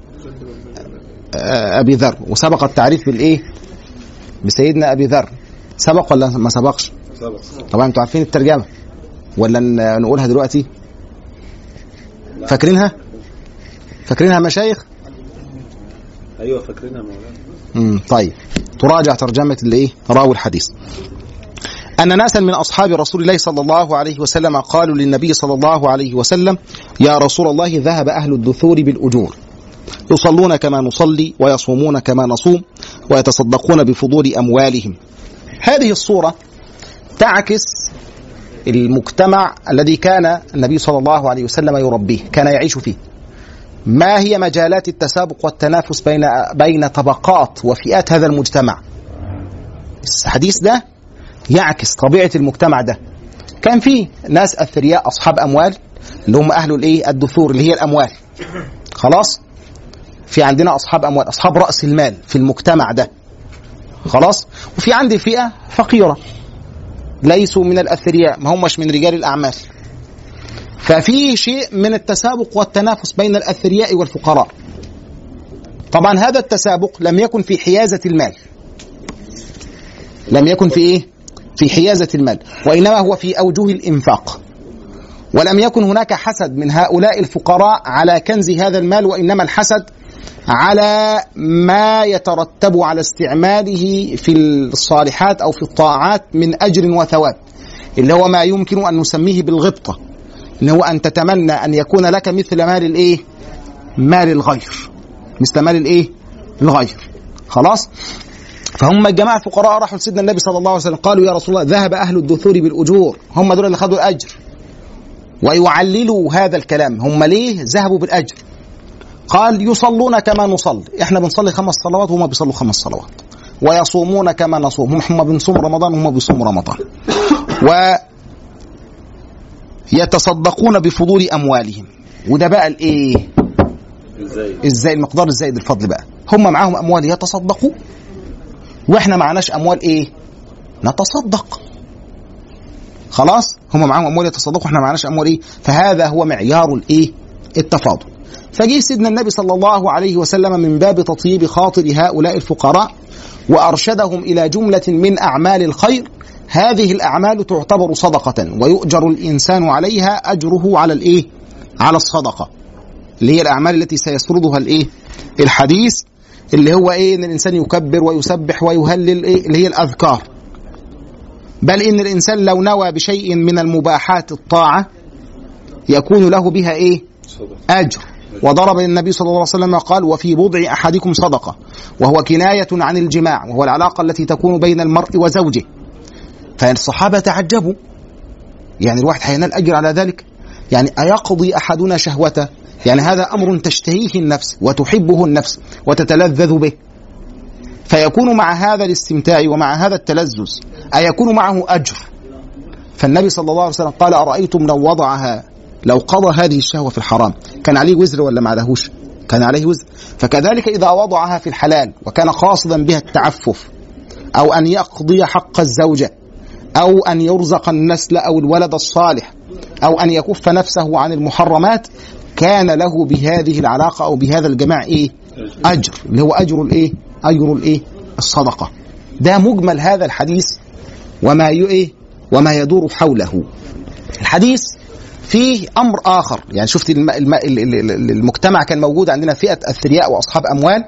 آه، أبي ذر. وسبق التعريف بالإيه بسيدنا أبي ذر. سبق ولا ما سبقش؟ سبق. طبعا أنتوا عارفين الترجمة. ولا نقولها دلوقتي؟ فاكرينها؟ فاكرينها مشايخ؟ أيوه فاكرينها مولانا. طيب. تراجع ترجمة الإيه؟ راوي الحديث. أن ناسا من أصحاب رسول الله صلى الله عليه وسلم قالوا للنبي صلى الله عليه وسلم يا رسول الله ذهب أهل الدثور بالأجور. يصلون كما نصلي ويصومون كما نصوم ويتصدقون بفضول أموالهم. هذه الصورة تعكس المجتمع الذي كان النبي صلى الله عليه وسلم يربيه كان يعيش فيه. ما هي مجالات التسابق والتنافس بين بين طبقات وفئات هذا المجتمع؟ الحديث ده يعكس طبيعة المجتمع ده. كان في ناس أثرياء أصحاب أموال اللي هم أهل الإيه؟ الدثور اللي هي الأموال. خلاص؟ في عندنا أصحاب أموال أصحاب رأس المال في المجتمع ده. خلاص؟ وفي عندي فئة فقيرة. ليسوا من الأثرياء ما همش من رجال الأعمال. ففي شيء من التسابق والتنافس بين الأثرياء والفقراء. طبعا هذا التسابق لم يكن في حيازة المال. لم يكن في إيه؟ في حيازة المال وإنما هو في اوجه الإنفاق. ولم يكن هناك حسد من هؤلاء الفقراء على كنز هذا المال وإنما الحسد على ما يترتب على استعماله في الصالحات أو في الطاعات من أجر وثواب اللي هو ما يمكن أن نسميه بالغبطة ان هو أن تتمنى أن يكون لك مثل مال الإيه؟ مال الغير مثل مال الإيه؟ الغير. خلاص؟ فهم الجماعه الفقراء راحوا لسيدنا النبي صلى الله عليه وسلم قالوا يا رسول الله ذهب أهل الدثور بالأجور هم دول اللي خدوا الأجر. ويعللوا هذا الكلام هم ليه ذهبوا بالأجر؟ قال يصلون كما نصلي إحنا بنصلي خمس صلوات وهم بيصلوا خمس صلوات. ويصومون كما نصوم هم هم بنصوم رمضان وهم بيصوموا رمضان. و يتصدقون بفضول أموالهم. وده بقى الإيه؟ إزاي إزاي المقدار الزائد الفضل بقى. هم معاهم أموال يتصدقوا. وإحنا معناش أموال إيه؟ نتصدق. خلاص؟ هم معاهم أموال يتصدقوا إحنا معناش أموال إيه؟ فهذا هو معيار الإيه؟ التفاضل. فجه سيدنا النبي صلى الله عليه وسلم من باب تطيب خاطر هؤلاء الفقراء وأرشدهم إلى جملة من أعمال الخير هذه الأعمال تعتبر صدقة ويؤجر الإنسان عليها أجره على الإيه؟ على الصدقة اللي هي الأعمال التي سيسردها الإيه؟ الحديث اللي هو إيه إن الإنسان يكبر ويسبح ويهلل إيه اللي هي الأذكار. بل إن الإنسان لو نوى بشيء من المباحات الطاعة يكون له بها إيه؟ أجر. وضرب النبي صلى الله عليه وسلم قال وفي بضع أحدكم صدقة. وهو كناية عن الجماع وهو العلاقة التي تكون بين المرء وزوجه. فالصحابة تعجبوا. يعني الواحد هينال أجر على ذلك. يعني أيقضي أحدنا شهوته؟ يعني هذا أمر تشتهيه النفس وتحبه النفس وتتلذذ به. فيكون مع هذا الاستمتاع ومع هذا التلذذ أيكون معه أجر. فالنبي صلى الله عليه وسلم قال أرأيتم لو وضعها لو قضى هذه الشهوة في الحرام كان عليه وزر ولا ما كان عليه وزر. فكذلك إذا وضعها في الحلال وكان قاصدا بها التعفف أو أن يقضي حق الزوجة أو أن يرزق النسل أو الولد الصالح أو أن يكف نفسه عن المحرمات كان له بهذه العلاقة أو بهذا الجماع إيه؟ أجر. اللي هو أجر الإيه؟ أجر الإيه؟ الصدقة. ده مجمل هذا الحديث وما إيه؟ وما يدور حوله. الحديث فيه أمر آخر. يعني شفت الم... الم... ال- ال- ال- المجتمع كان موجود عندنا فئة أثرياء وأصحاب أموال.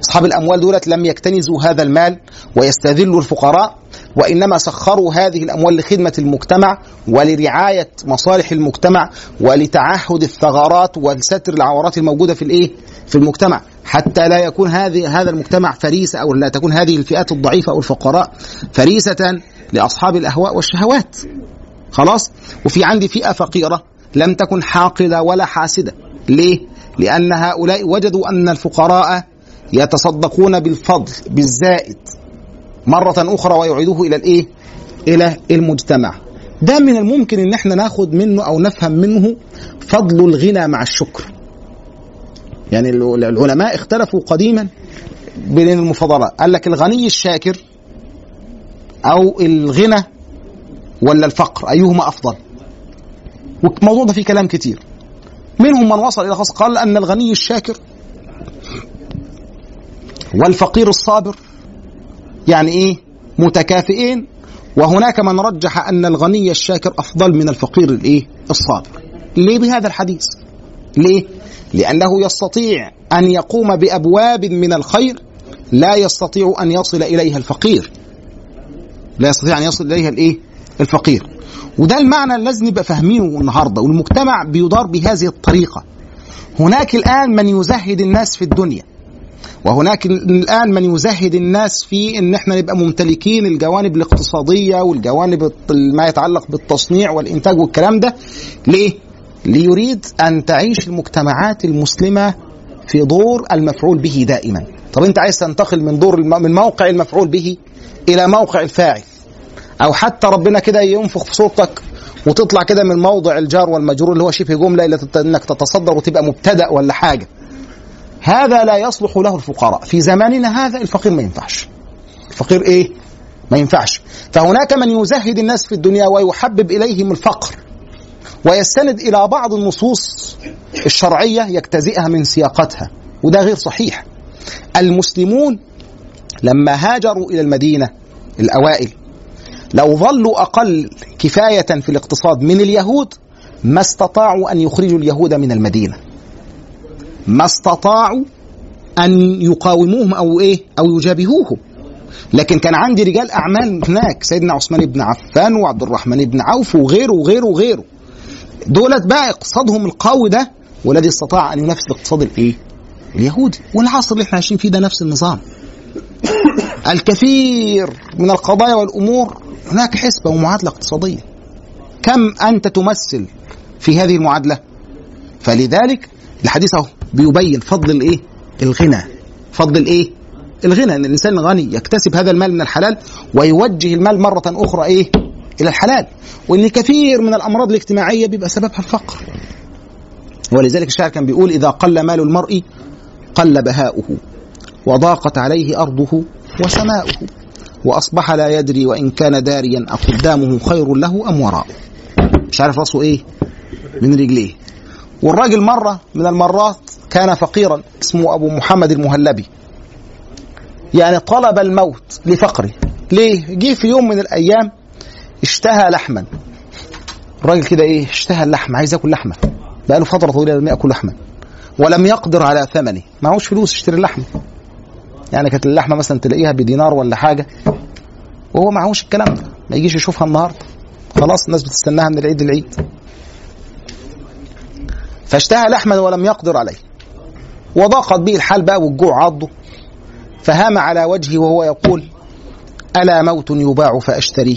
أصحاب الأموال دولت لم يكتنزوا هذا المال ويستذلوا الفقراء وإنما سخروا هذه الأموال لخدمة المجتمع ولرعاية مصالح المجتمع ولتعهد الثغرات وستر العورات الموجودة في الإيه؟ في المجتمع. حتى لا يكون هذه هذا المجتمع فريسة أو لا تكون هذه الفئات الضعيفة أو الفقراء فريسة لأصحاب الأهواء والشهوات. خلاص؟ وفي عندي فئة فقيرة لم تكن حاقدة ولا حاسدة. ليه؟ لأن هؤلاء وجدوا أن الفقراء يتصدقون بالفضل بالزائد. مرة أخرى ويعيدوه إلى الإيه؟ إلى المجتمع. ده من الممكن إن إحنا ناخد منه أو نفهم منه فضل الغنى مع الشكر. يعني العلماء اختلفوا قديما بين المفاضلات قال لك الغني الشاكر أو الغنى ولا الفقر أيهما أفضل؟ والموضوع ده فيه كلام كتير. منهم من وصل إلى خاص قال أن الغني الشاكر والفقير الصابر يعني إيه؟ متكافئين. وهناك من رجح أن الغني الشاكر أفضل من الفقير الإيه؟ الصابر. ليه بهذا الحديث؟ ليه؟ لأنه يستطيع أن يقوم بأبواب من الخير لا يستطيع أن يصل إليها الفقير. لا يستطيع أن يصل إليها الإيه؟ الفقير. وده المعنى اللي لازم نبقى فاهمينه النهارده والمجتمع بيدار بهذه الطريقة. هناك الآن من يزهد الناس في الدنيا. وهناك الآن من يزهد الناس في إن إحنا نبقى ممتلكين الجوانب الاقتصادية والجوانب ما يتعلق بالتصنيع والإنتاج والكلام ده. ليه؟ ليريد أن تعيش المجتمعات المسلمة في دور المفعول به دائما. طب أنت عايز تنتقل من دور الم... من موقع المفعول به إلى موقع الفاعل. أو حتى ربنا كده ينفخ في صورتك وتطلع كده من موضع الجار والمجرور اللي هو شبه جملة إلى إنك تتصدر وتبقى مبتدأ ولا حاجة. هذا لا يصلح له الفقراء. في زماننا هذا الفقير ما ينفعش. الفقير إيه؟ ما ينفعش. فهناك من يزهد الناس في الدنيا ويحبب إليهم الفقر ويستند إلى بعض النصوص الشرعية يجتزئها من سياقتها وده غير صحيح. المسلمون لما هاجروا إلى المدينة الأوائل لو ظلوا أقل كفاية في الاقتصاد من اليهود ما استطاعوا أن يخرجوا اليهود من المدينة. ما استطاعوا أن يقاوموهم أو إيه؟ أو يجابهوهم. لكن كان عندي رجال أعمال هناك سيدنا عثمان بن عفان وعبد الرحمن بن عوف وغيره وغيره وغيره. دولت بقى اقتصادهم القوي ده والذي استطاع أن ينافس الاقتصاد الإيه؟ اليهودي. والعصر اللي إحنا عايشين فيه ده نفس النظام. الكثير من القضايا والأمور هناك حسبة ومعادلة اقتصادية. كم أنت تمثل في هذه المعادلة؟ فلذلك الحديث أهو. بيبين فضل الايه؟ الغنى. فضل الايه؟ الغنى. إن الإنسان الغني يكتسب هذا المال من الحلال ويوجه المال مرة أخرى إيه؟ إلى الحلال. وإن كثير من الأمراض الاجتماعية بيبقى سببها الفقر. ولذلك الشاعر كان بيقول إذا قل مال المرء قل بهاؤه وضاقت عليه أرضه وسماؤه وأصبح لا يدري وإن كان داريا أقدامه خير له أم وراء مش عارف راسه إيه؟ من رجليه. والراجل مرة من المرات كان فقيرا اسمه أبو محمد المهلبي. يعني طلب الموت لفقره. ليه؟ جه في يوم من الأيام اشتهى لحما. الراجل كده إيه؟ اشتهى اللحم عايز ياكل لحمة. بقاله فترة طويلة لم يأكل لحما ولم يقدر على ثمنه. معهوش فلوس يشتري اللحمه يعني كانت اللحمة مثلا تلاقيها بدينار ولا حاجة. وهو معهوش الكلام ده. ما يجيش يشوفها النهارده. خلاص الناس بتستناها من العيد للعيد. فاشتهى لحما ولم يقدر عليه. وضاقت به الحال بقى والجوع عضه فهام على وجهه وهو يقول ألا موت يباع فأشتريه؟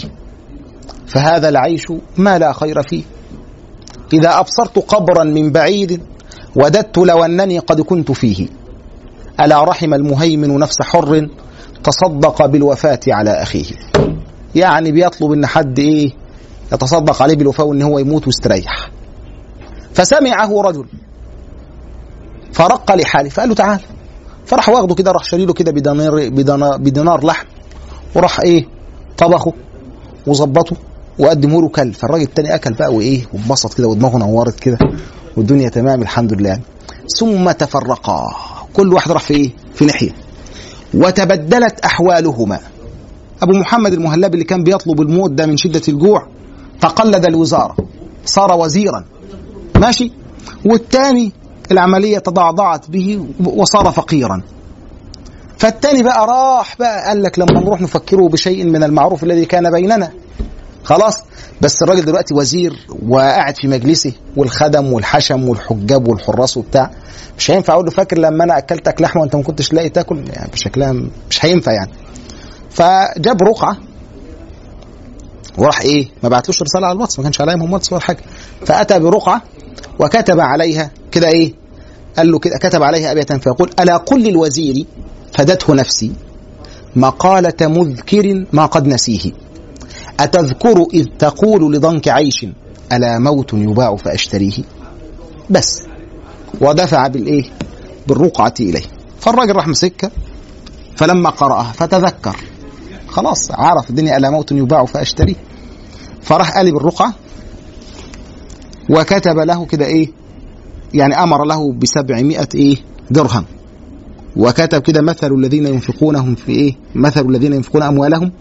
فهذا العيش ما لا خير فيه. إذا أبصرت قبرا من بعيد وددت لو أنني قد كنت فيه. ألا رحم المهيمن نفس حر تصدق بالوفاة على أخيه. يعني بيطلب إن حد إيه يتصدق عليه بالوفاة وإن هو يموت ويستريح. فسمعه رجل. فرق لحاله فقال له تعال. فراح واخده كده راح شاري له كده بدينار بدينار, لحم. وراح إيه طبخه وظبطه وقدمه له كل فالراجل التاني أكل بقى وإيه وانبسط كده ودماغه نورت كده والدنيا تمام الحمد لله. ثم تفرقا. كل واحد راح في إيه في ناحية. وتبدلت أحوالهما. أبو محمد المهلبي اللي كان بيطلب الموت ده من شدة الجوع تقلد الوزارة. صار وزيرا. ماشي؟ والتاني العملية تضعضعت به وصار فقيرا. فالتاني بقى راح بقى قال لك لما نروح نفكره بشيء من المعروف الذي كان بيننا. خلاص؟ بس الراجل دلوقتي وزير وقاعد في مجلسه والخدم والحشم والحجاب والحراس وبتاع. مش هينفع أقول له فاكر لما أنا أكلتك لحمة وأنت ما كنتش لاقي تاكل؟ يعني بشكلها مش هينفع يعني. فجاب رقعة وراح إيه؟ ما بعتلوش رسالة على الواتس ما كانش عليهم واتس ولا حاجة. فأتى برقعة وكتب عليها كده إيه؟ قال له كده كتب عليها أبيات فيقول ألا قل للوزير فدته نفسي مقالة مذكر ما قد نسيه. أتذكر إذ تقول لضنك عيش ألا موت يباع فأشتريه؟ بس. ودفع بالإيه؟ بالرقعة إليه. فالراجل راح مسكها فلما قرأها فتذكر. خلاص عرف الدنيا ألا موت يباع فأشتريه. فراح قالب الرقعة وكتب له كده إيه؟ يعني أمر له بسبعمائة إيه؟ درهم. وكتب كده مثل الذين ينفقونهم في إيه؟ مثل الذين ينفقون أموالهم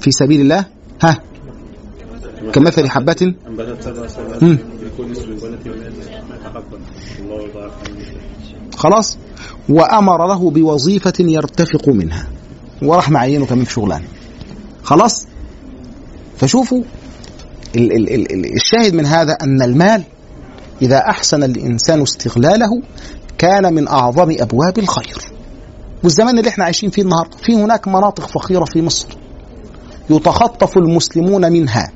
في سبيل الله. ها؟ كمثل حبة. خلاص. وأمر له بوظيفة يرتفق منها. وراح معينه كمان في شغلانه خلاص؟ فشوفوا. الشاهد من هذا أن المال إذا أحسن الإنسان استغلاله كان من أعظم أبواب الخير والزمان اللي إحنا عايشين فيه النهارده في هناك مناطق فقيرة في مصر يتخطف المسلمون منها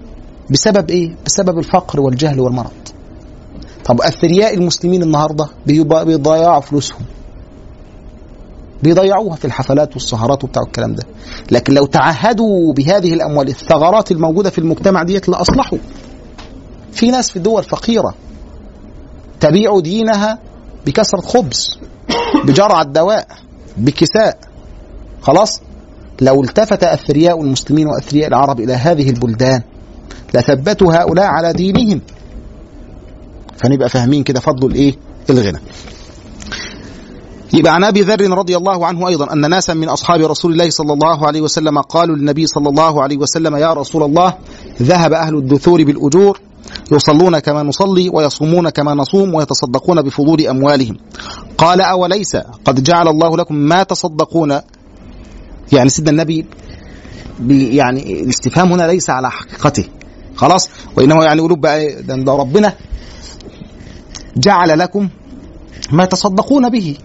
بسبب إيه؟ بسبب الفقر والجهل والمرض. طب أثرياء المسلمين النهارده بيضيعوا فلوسهم. بيضيعوها في الحفلات والسهرات وبتاع الكلام ده. لكن لو تعهدوا بهذه الأموال الثغرات الموجودة في المجتمع ديت لأصلحوا. في ناس في الدول فقيرة تبيع دينها بكثرة خبز بجرعة دواء بكساء. خلاص؟ لو التفت أثرياء المسلمين وأثرياء العرب إلى هذه البلدان لثبتوا هؤلاء على دينهم. فنبقى فاهمين كده فضل الإيه؟ الغنى. يبقى عن أبي ذر رضي الله عنه أيضا أن ناسا من أصحاب رسول الله صلى الله عليه وسلم قالوا للنبي صلى الله عليه وسلم يا رسول الله ذهب أهل الدثور بالأجور يصلون كما نصلي ويصومون كما نصوم ويتصدقون بفضول أموالهم. قال أوليس قد جعل الله لكم ما تصدقون? يعني سيدنا النبي بي- يعني الاستفهام هنا ليس على حقيقته. خلاص؟ وإنما يعني قلوب بقى إيه؟ ده ربنا جعل لكم ما تصدقون به.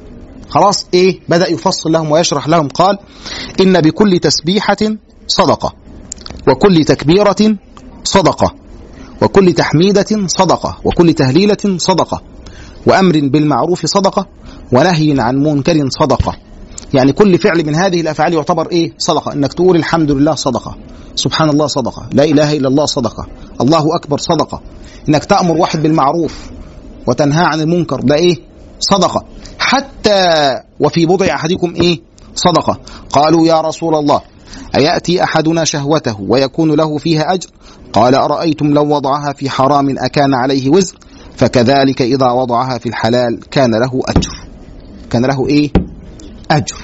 خلاص إيه؟ بدأ يفصل لهم ويشرح لهم قال إن بكل تسبيحة صدقة وكل تكبيرة صدقة وكل تحميدة صدقة وكل تهليلة صدقة وأمر بالمعروف صدقة ونهي عن منكر صدقة. يعني كل فعل من هذه الأفعال يعتبر إيه؟ صدقة. إنك تقول الحمد لله صدقة. سبحان الله صدقة. لا إله إلا الله صدقة. الله أكبر صدقة. إنك تأمر واحد بالمعروف وتنهى عن المنكر ده إيه؟ صدقة. حتى وفي بضع أحدكم إيه؟ صدقة. قالوا يا رسول الله أيأتي أحدنا شهوته ويكون له فيها أجر؟ قال أرأيتم لو وضعها في حرام أكان عليه وزر؟ فكذلك إذا وضعها في الحلال كان له أجر. كان له إيه؟ أجر.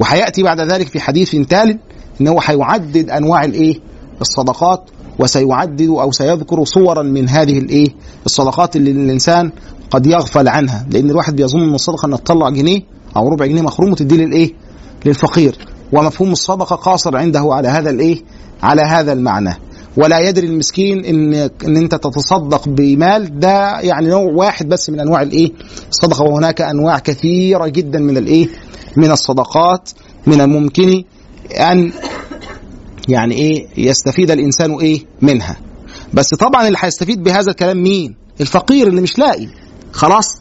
وحيأتي بعد ذلك في حديث تال إن هو هيعدد أنواع الإيه؟ الصدقات وسيعدد أو سيذكر صورا من هذه الإيه؟ الصدقات اللي الإنسان قد يغفل عنها لأن الواحد بيظن أن الصدقة أنك تطلع جنيه أو ربع جنيه مخروم وتديه للإيه؟ للفقير. ومفهوم الصدقة قاصر عنده على هذا الإيه؟ على هذا المعنى. ولا يدري المسكين إن إن أنت تتصدق بمال ده يعني نوع واحد بس من أنواع الإيه؟ الصدقة. وهناك أنواع كثيرة جدا من الإيه؟ من الصدقات. من الممكن أن يعني إيه؟ يستفيد الإنسان إيه؟ منها. بس طبعا اللي هيستفيد بهذا الكلام مين؟ الفقير اللي مش لاقي. خلاص.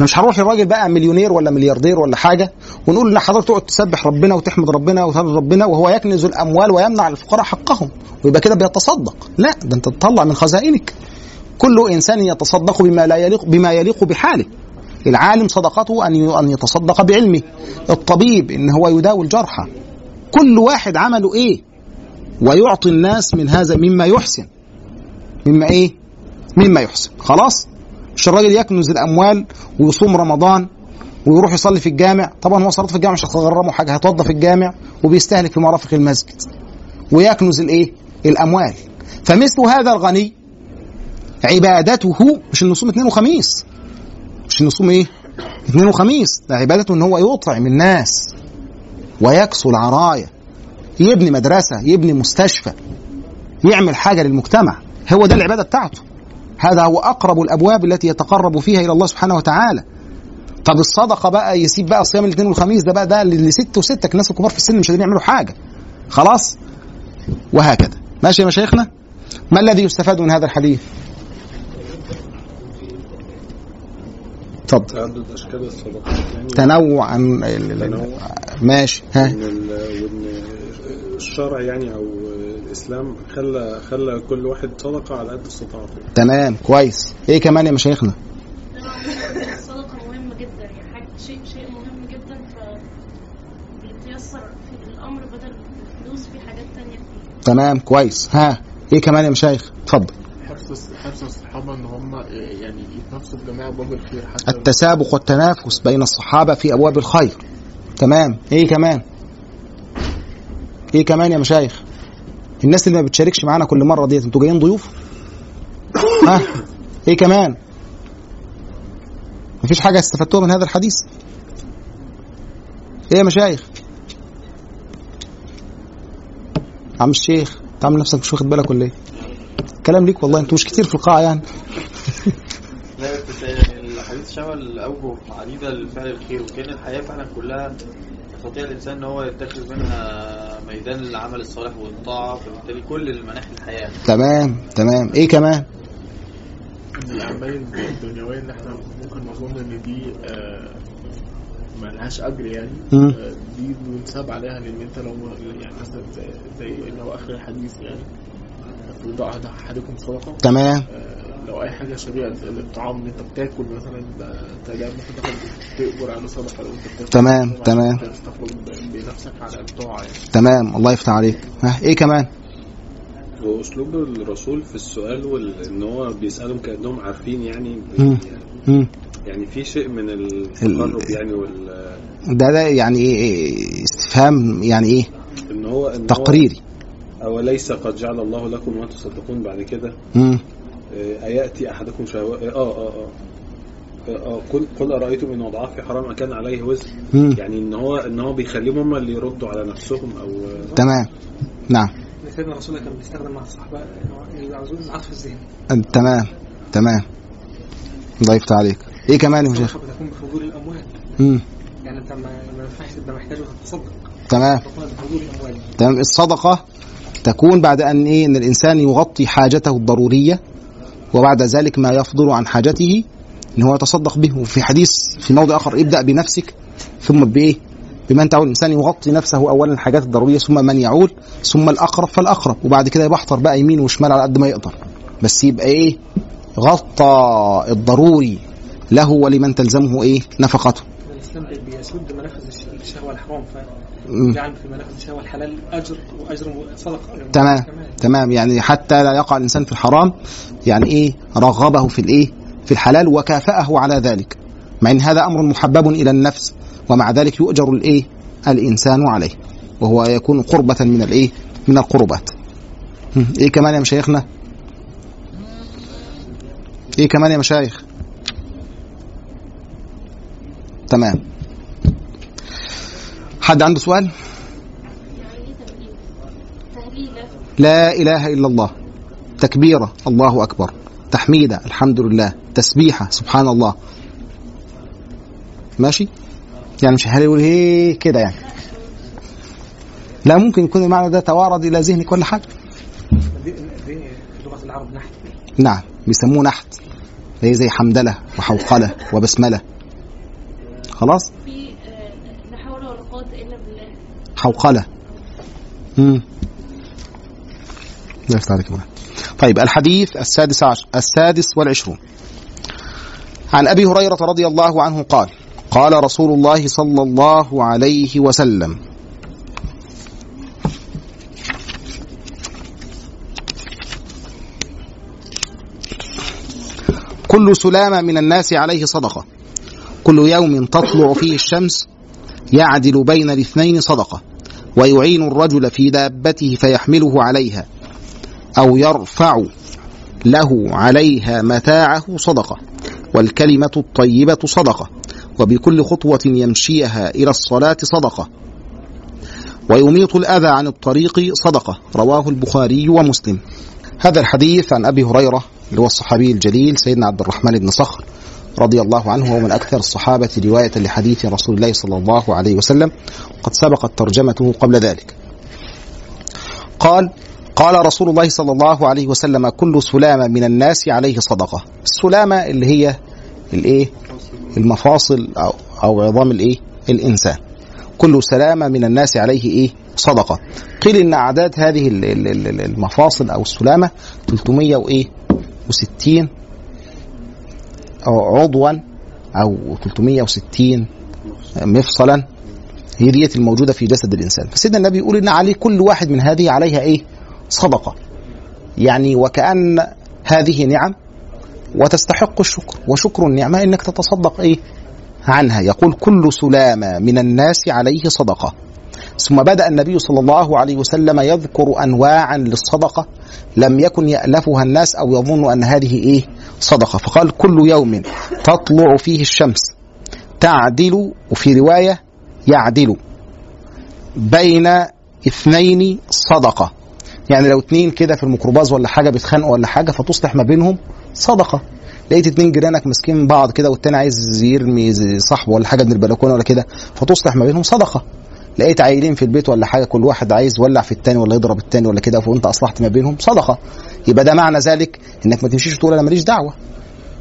مش هنروح للراجل بقى مليونير ولا ملياردير ولا حاجة ونقول ان حضرتك تقعد تسبح ربنا وتحمد ربنا وتهلل ربنا وهو يكنز الأموال ويمنع الفقراء حقهم ويبقى كده بيتصدق. لا ده أنت تطلع من خزائنك. كل إنسان يتصدق بما لا يليق بما يليق بحاله. العالم صدقته أن أن يتصدق بعلمه. الطبيب إن هو يداوي الجرحى. كل واحد عمله إيه؟ ويعطي الناس من هذا مما يحسن. مما إيه؟ مما يحسن. خلاص؟ مش الراجل يكنز الأموال ويصوم رمضان ويروح يصلي في الجامع؟ طبعا هو صلاته في الجامع مش هتغرمه حاجة هيتوضى في الجامع وبيستهلك في مرافق المسجد. ويكنز الإيه؟ الأموال. فمثل هذا الغني عبادته مش انه يصوم اثنين وخميس. مش انه يصوم إيه؟ اثنين وخميس. ده عبادته إن هو يطعم الناس ويكسو العرايا. يبني مدرسة يبني مستشفى يعمل حاجة للمجتمع. هو ده العبادة بتاعته. هذا هو أقرب الأبواب التي يتقرب فيها إلى الله سبحانه وتعالى. طب الصدقة بقى يسيب بقى صيام الاثنين والخميس ده بقى ده اللي ست وستك الناس الكبار في السن مش قادرين يعملوا حاجة. خلاص؟ وهكذا. ماشي يا مشايخنا؟ ما الذي يستفاد من هذا الحديث؟ اتفضل. تعدد أشكال الصدقات تنوع عن ال- تنوع. ماشي ها. وإن الشرع يعني أو الإسلام خلى خلى كل واحد صدقة على قد استطاعته. تمام كويس. إيه كمان يا مشايخنا؟ الصدقة مهمة جدا يعني شيء شيء مهم جدا ف بيتيسر في الأمر بدل الفلوس في حاجات تانية كتير. تمام كويس. ها إيه كمان يا مشايخ؟ اتفضل. حرص حرص الصحابة إن هم يعني يتنافسوا بجميع أبواب الخير حتى التسابق والتنافس بين الصحابة في أبواب الخير. تمام. إيه كمان؟ إيه كمان يا مشايخ؟ الناس اللي ما بتشاركش معانا كل مرة ديت أنتوا جايين ضيوف؟ ها؟ إيه كمان؟ مفيش حاجة استفدتوها من هذا الحديث؟ إيه يا مشايخ؟ عم الشيخ تعمل نفسك مش واخد بالك ولا إيه؟ كلام ليك والله أنتوا مش كتير في القاعة يعني. لا بس يعني الحديث شمل اوجه عديده لفعل الخير وكان الحياة فعلا كلها يستطيع الإنسان إن هو يتخذ منها ميدان العمل الصالح والطاعة فبالتالي كل المناحي الحياة. تمام تمام. إيه كمان؟ من الأعمال الدنيوية اللي إحنا ممكن نظن إن دي آه، ملهاش أجر يعني. آه، دي بنساب عليها لأن أنت لو يعني مثلا زي, اللي هو آخر الحديث يعني. يوضع احدكم صدقه تمام. آه، لو أي حاجة شبيهة للطعام اللي أنت بتاكل مثلا انت ممكن تاخد تقبر على صدقة لو أنت بتاكل. تمام، تمام. تستخدم بنفسك على الطاعة يعني. تمام الله يفتح عليك. ها إيه كمان؟ وأسلوب الرسول في السؤال وان هو بيسألهم كأنهم عارفين يعني. مم. مم. يعني في شيء من التقرب يعني وال ده ده يعني إيه إيه استفهام يعني إيه؟ إن هو هو تقريري. أوليس قد جعل الله لكم ما تصدقون بعد كده؟ مم. آه، أيأتي أحدكم شهوة؟ آه آه آه. آه قل قل أرأيتم إن وضعها في حرام اكان عليه وزر. يعني إن هو إن هو بيخليهم هم اللي يردوا على نفسهم أو تمام. نعم. سيدنا رسول الله كان بيستخدم مع الصحابة العطف الذهني تمام. تمام. الله يفتح عليك. إيه كمان يا شيخ بتكون بفضول الأموال. مم. يعني أنت ما ينفعش تبقى محتاج وتتصدق تمام. تمام. الصدقة تكون بعد أن إيه؟ أن الإنسان يغطي حاجته الضرورية. وبعد ذلك ما يفضل عن حاجته أن هو يتصدق به وفي حديث في موضع آخر ابدأ بنفسك ثم بإيه؟ بمن تعول الإنسان يغطي نفسه أولا الحاجات الضرورية ثم من يعول ثم الأقرب فالأقرب وبعد كده يبحثر بقى يمين وشمال على قد ما يقدر. بس يبقى إيه؟ غطى الضروري له ولمن تلزمه إيه؟ نفقته. الاسلام بي- بيسد منافذ الش- الشهوة الحرام. فجعل في منافذ الشهوه الحلال أجر وأجر صدقه تمام. تمام. يعني حتى لا يقع الإنسان في الحرام يعني إيه؟ رغبه في الإيه؟ في الحلال وكافأه على ذلك. مع إن هذا أمر محبب إلى النفس ومع ذلك يؤجر الإيه؟ الإنسان عليه وهو يكون قربة من الإيه؟ من القربات. إيه كمان يا مشايخنا؟ إيه كمان يا مشايخ؟ تمام. حد عنده سؤال؟ إيه لا إله إلا الله. تكبيرة. الله أكبر. تحميدة. الحمد لله. تسبيحة. سبحان الله. ماشي؟ يعني مش هيقول هي كده يعني؟ لا ممكن يكون المعنى ده توارد إلى ذهنك ولا حاجة؟ لغه العرب نحت نعم. بيسموه نحت. هي زي حمدلة وحوقلة وبسملة. خلاص؟ في آه، لا حول ولا قوة إلا بالله. حوقلة. امم يفتح عليك. طيب الحديث السادس عشر السادس والعشرون. عن أبي هريرة رضي الله عنه قال قال رسول الله صلى الله عليه وسلم. كل سلامة من الناس عليه صدقة. كل يوم تطلع فيه الشمس يعدل بين الاثنين صدقة ويعين الرجل في دابته فيحمله عليها أو يرفع له عليها متاعه صدقة والكلمة الطيبة صدقة وبكل خطوة يمشيها إلى الصلاة صدقة. ويميط الأذى عن الطريق صدقة رواه البخاري ومسلم. هذا الحديث عن أبي هريرة اللي هو الصحابي الجليل سيدنا عبد الرحمن بن صخر. رضي الله عنه وهو من أكثر الصحابة رواية لحديث رسول الله صلى الله عليه وسلم قد سبقت ترجمته قبل ذلك. قال قال رسول الله صلى الله عليه وسلم كل سلامة من الناس عليه صدقة. السلامة اللي هي الإيه؟ المفاصل أو, أو عظام الإيه؟ الإنسان. كل سلامة من الناس عليه إيه؟ صدقة. قيل إن أعداد هذه ال- ال- ال- المفاصل أو السلامة 300 وإيه؟ و60 أو عضوا أو 360 مفصلا. هي ديت الموجودة في جسد الإنسان. فسيدنا النبي يقول إن عليه كل واحد من هذه عليها إيه؟ صدقة. يعني وكأن هذه نعم وتستحق الشكر. وشكر النعمة إنك تتصدق إيه؟ عنها. يقول كل سلامة من الناس عليه صدقة. ثم بدأ النبي صلى الله عليه وسلم يذكر انواعا للصدقة لم يكن يألفها الناس أو يظن أن هذه إيه؟ صدقة. فقال كل يوم تطلع فيه الشمس تعدل وفي رواية يعدل بين اثنين صدقة. يعني لو اتنين كده في الميكروباص ولا حاجة بيتخانقوا ولا حاجة فتصلح ما بينهم صدقة. لقيت اتنين جيرانك ماسكين بعض كده والتاني عايز يرمي صاحبه ولا حاجة من البلكونة ولا كده فتصلح ما بينهم صدقة. لقيت عيلين في البيت ولا حاجة كل واحد عايز يولع في التاني ولا يضرب التاني ولا كده وانت أصلحت ما بينهم صدقة. يبقى ده معنى ذلك إنك ما تمشيش تقول أنا ماليش دعوة.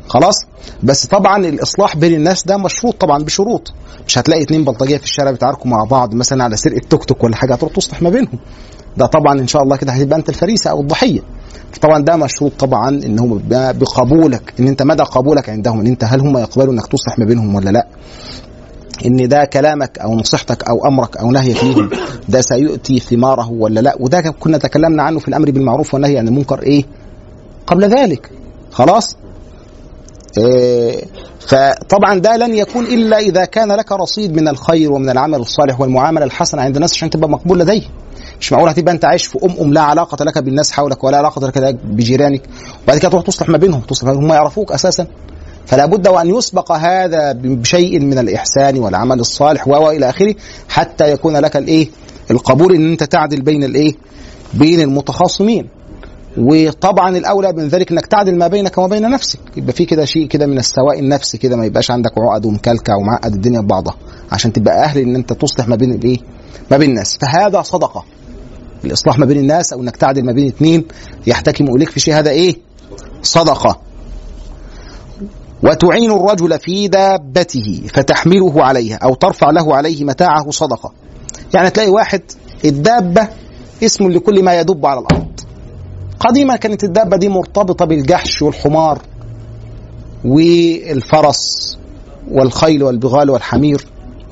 خلاص؟ بس طبعا الإصلاح بين الناس ده مشروط طبعا بشروط. مش هتلاقي اتنين بلطجية في الشارع بيتعاركوا مع بعض مثلا على سرقة توك توك ولا حاجة هتروح تصلح ما بينهم. ده طبعا إن شاء الله كده هتبقى أنت الفريسة أو الضحية. طبعا ده مشروط طبعا إن هم بقبولك إن أنت مدى قبولك عندهم إن أنت هل هم يقبلوا إنك تصلح ما بينهم ولا لأ. إن ده كلامك أو نصيحتك أو أمرك أو نهيك ليهم ده سيؤتي ثماره ولا لا؟ وده كنا تكلمنا عنه في الأمر بالمعروف والنهي عن المنكر إيه؟ قبل ذلك. خلاص؟ إيه فطبعا ده لن يكون إلا إذا كان لك رصيد من الخير ومن العمل الصالح والمعاملة الحسنة عند الناس عشان تبقى مقبول لديه مش معقول هتبقى أنت عايش في أم أم لا علاقة لك بالناس حولك ولا علاقة لك بجيرانك وبعد كده تروح تصلح ما بينهم تصلح هم يعرفوك أساسا. فلا بد وأن يسبق هذا بشيء من الإحسان والعمل الصالح والى آخره حتى يكون لك الإيه؟ القبول إن أنت تعدل بين الإيه؟ بين المتخاصمين. وطبعا الأولى من ذلك إنك تعدل ما بينك وما بين نفسك. يبقى في كده شيء كده من السواء النفسي كده ما يبقاش عندك عقد ومكلكع ومعقد الدنيا ببعضها. عشان تبقى أهل إن أنت تصلح ما بين الإيه؟ ما بين الناس. فهذا صدقة. الإصلاح ما بين الناس أو إنك تعدل ما بين اثنين يحتكموا إليك في شيء. هذا إيه؟ صدقة. وتعين الرجل في دابته فتحمله عليها أو ترفع له عليه متاعه صدقة. يعني تلاقي واحد الدابة اسم لكل ما يدب على الأرض. قديما كانت الدابة دي مرتبطة بالجحش والحمار والفرس والخيل والبغال والحمير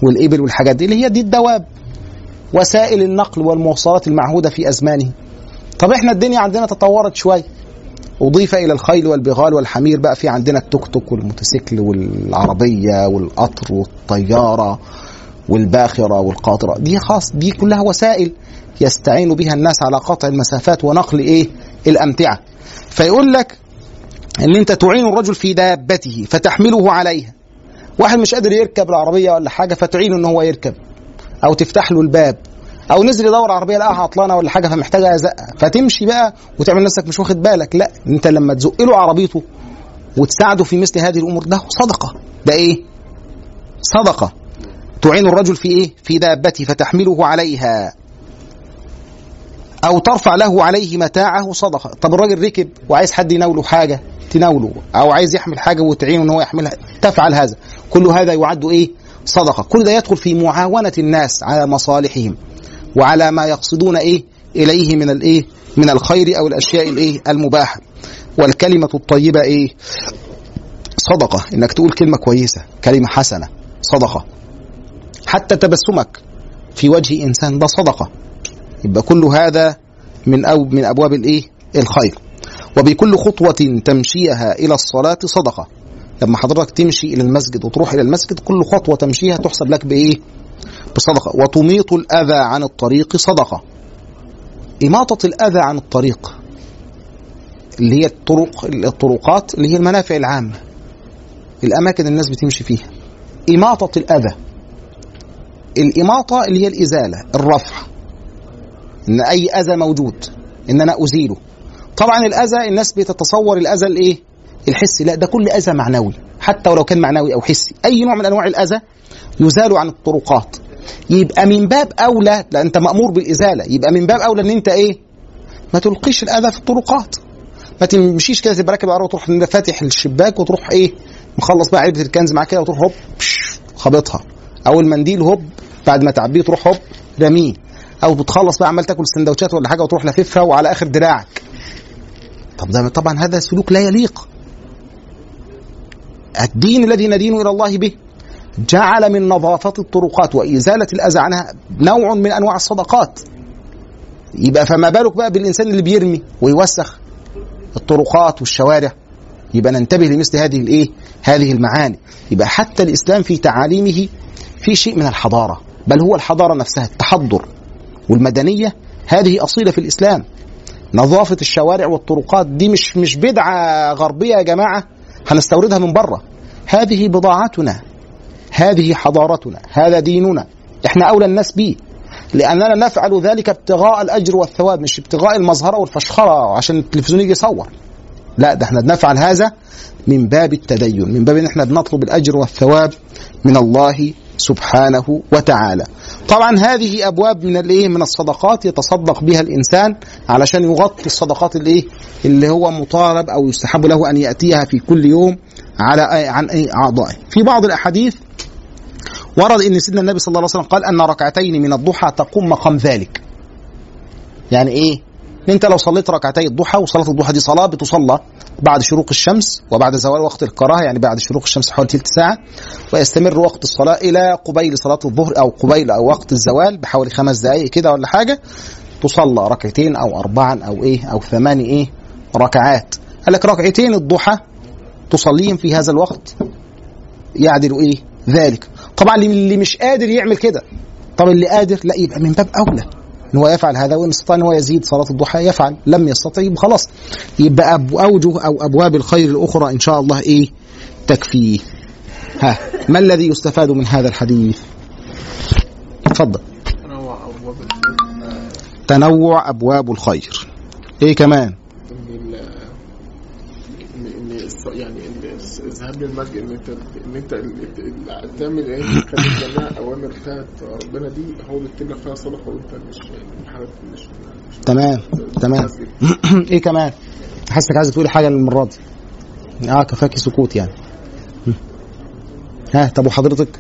والإبل والحاجات دي اللي هي دي الدواب. وسائل النقل والمواصلات المعهودة في أزمانه. طب إحنا الدنيا عندنا تطورت شوية. أضيف إلى الخيل والبغال والحمير بقى في عندنا التوك توك والموتوسيكل والعربية والقطر والطيارة والباخرة والقاطرة. دي خاص دي كلها وسائل يستعين بها الناس على قطع المسافات ونقل إيه؟ الأمتعة. فيقول لك إن أنت تعين الرجل في دابته فتحمله عليها. واحد مش قادر يركب العربية ولا حاجة فتعينه إن هو يركب أو تفتح له الباب. أو نزل يدور عربية لقاها عطلانه ولا حاجة فمحتاجة زقه فتمشي بقى وتعمل نفسك مش واخد بالك. لا أنت لما تزق له عربيته وتساعده في مثل هذه الأمور ده صدقة. ده إيه؟ صدقة. تعين الرجل في إيه؟ في دابته فتحمله عليها. أو ترفع له عليه متاعه صدقة. طب الراجل ركب وعايز حد يناوله حاجة تناوله. أو عايز يحمل حاجة وتعينه إن هو يحملها. تفعل هذا. كل هذا يعد إيه؟ صدقة. كل ده يدخل في معاونة الناس على مصالحهم. وعلى ما يقصدون إيه؟ إليه من الايه من الخير أو الأشياء الايه المباحة. والكلمة الطيبة إيه؟ صدقة. إنك تقول كلمة كويسة كلمة حسنة صدقة. حتى تبسمك في وجه إنسان ده صدقة. يبقى كل هذا من أو من أبواب الايه الخير. وبكل خطوة تمشيها إلى الصلاة صدقة. لما حضرتك تمشي إلى المسجد وتروح إلى المسجد كل خطوة تمشيها تحسب لك بإيه؟ بصدقة. وتميط الأذى عن الطريق صدقة. إماطة الأذى عن الطريق اللي هي الطرق الطرقات اللي هي المنافع العامة الأماكن الناس بتمشي فيها. إماطة الأذى. الإماطة اللي هي الإزالة الرفع. إن أي أذى موجود إن أنا أزيله. طبعا الأذى الناس بتتصور الأذى الإيه؟ الحسي. لا ده كل أذى معنوي حتى ولو كان معنوي أو حسي. أي نوع من أنواع الأذى يزال عن الطرقات. يبقى من باب أولى لا أنت مأمور بالإزالة. يبقى من باب أولى إن أنت إيه؟ ما تلقيش الأذى في الطرقات. ما تمشيش كده تبقى راكب العربيه وتروح فاتح الشباك وتروح إيه؟ مخلص بقى علبة الكنز معاك كده وتروح هوب خابطها. أو المنديل هوب بعد ما تعبيه تروح هوب رميه. أو بتخلص بقى عمال تاكل سندوتشات ولا حاجة وتروح لففها وعلى آخر دراعك. طب ده طبعا هذا سلوك لا يليق. الدين الذي ندين إلى الله به. جعل من نظافه الطرقات وإزالة الأذى عنها نوع من أنواع الصدقات. يبقى فما بالك بقى بالإنسان اللي بيرمي ويوسخ الطرقات والشوارع؟ يبقى ننتبه لمثل هذه الإيه؟ هذه المعاني. يبقى حتى الإسلام في تعاليمه في شيء من الحضارة بل هو الحضارة نفسها التحضر والمدنية. هذه أصيلة في الإسلام. نظافة الشوارع والطرقات دي مش مش بدعة غربية يا جماعة هنستوردها من بره. هذه بضاعتنا. هذه حضارتنا هذا ديننا إحنا أولى الناس به. لأننا نفعل ذلك ابتغاء الأجر والثواب مش ابتغاء المظهره والفشخره عشان التلفزيون يجي يصور. لا ده إحنا بنفعل هذا من باب التدين من باب إن إحنا بنطلب الأجر والثواب من الله سبحانه وتعالى. طبعا هذه أبواب من الإيه؟ من الصدقات يتصدق بها الإنسان علشان يغطي الصدقات الإيه؟ اللي هو مطالب أو يستحب له أن يأتيها في كل يوم على عن أي أعضائه. في بعض الأحاديث ورد إن سيدنا النبي صلى الله عليه وسلم قال أن ركعتين من الضحى تقوم مقام ذلك. يعني إيه؟ أنت لو صليت ركعتي الضحى وصلاة الضحى دي صلاة بتصلى بعد شروق الشمس وبعد زوال وقت الكراهة يعني بعد شروق الشمس حوالي ثلث ساعة ويستمر وقت الصلاة إلى قبيل صلاة الظهر أو قبيل أو وقت الزوال بحوالي خمس دقائق كده ولا حاجة تصلى ركعتين أو اربعا أو إيه أو ثمان إيه ركعات. قال لك ركعتين الضحى تصليهم في هذا الوقت يعدل إيه؟ ذلك. طبعا اللي مش قادر يعمل كده طب اللي قادر لا يبقى من باب اولى ان هو يفعل هذا وان استطاع ان هو يزيد صلاه الضحى يفعل لم يستطع يبقى خلاص يبقى اوجه أو ابواب الخير الاخرى ان شاء الله إيه تكفيه ها ما الذي يستفاد من هذا الحديث تفضل تنوع ابواب الخير إيه كمان يعني الذهاب للمسجد إن انت إن أنت تعمل إيه؟ تخلي الجماعة أوامر بتاعت ربنا دي هو بيكتب لك فيها صدقه وأنت مش مش تمام تمام. إيه كمان؟ حاسك عايز تقولي حاجة المره دي. آه كفاكي سكوت يعني. ها طب وحضرتك؟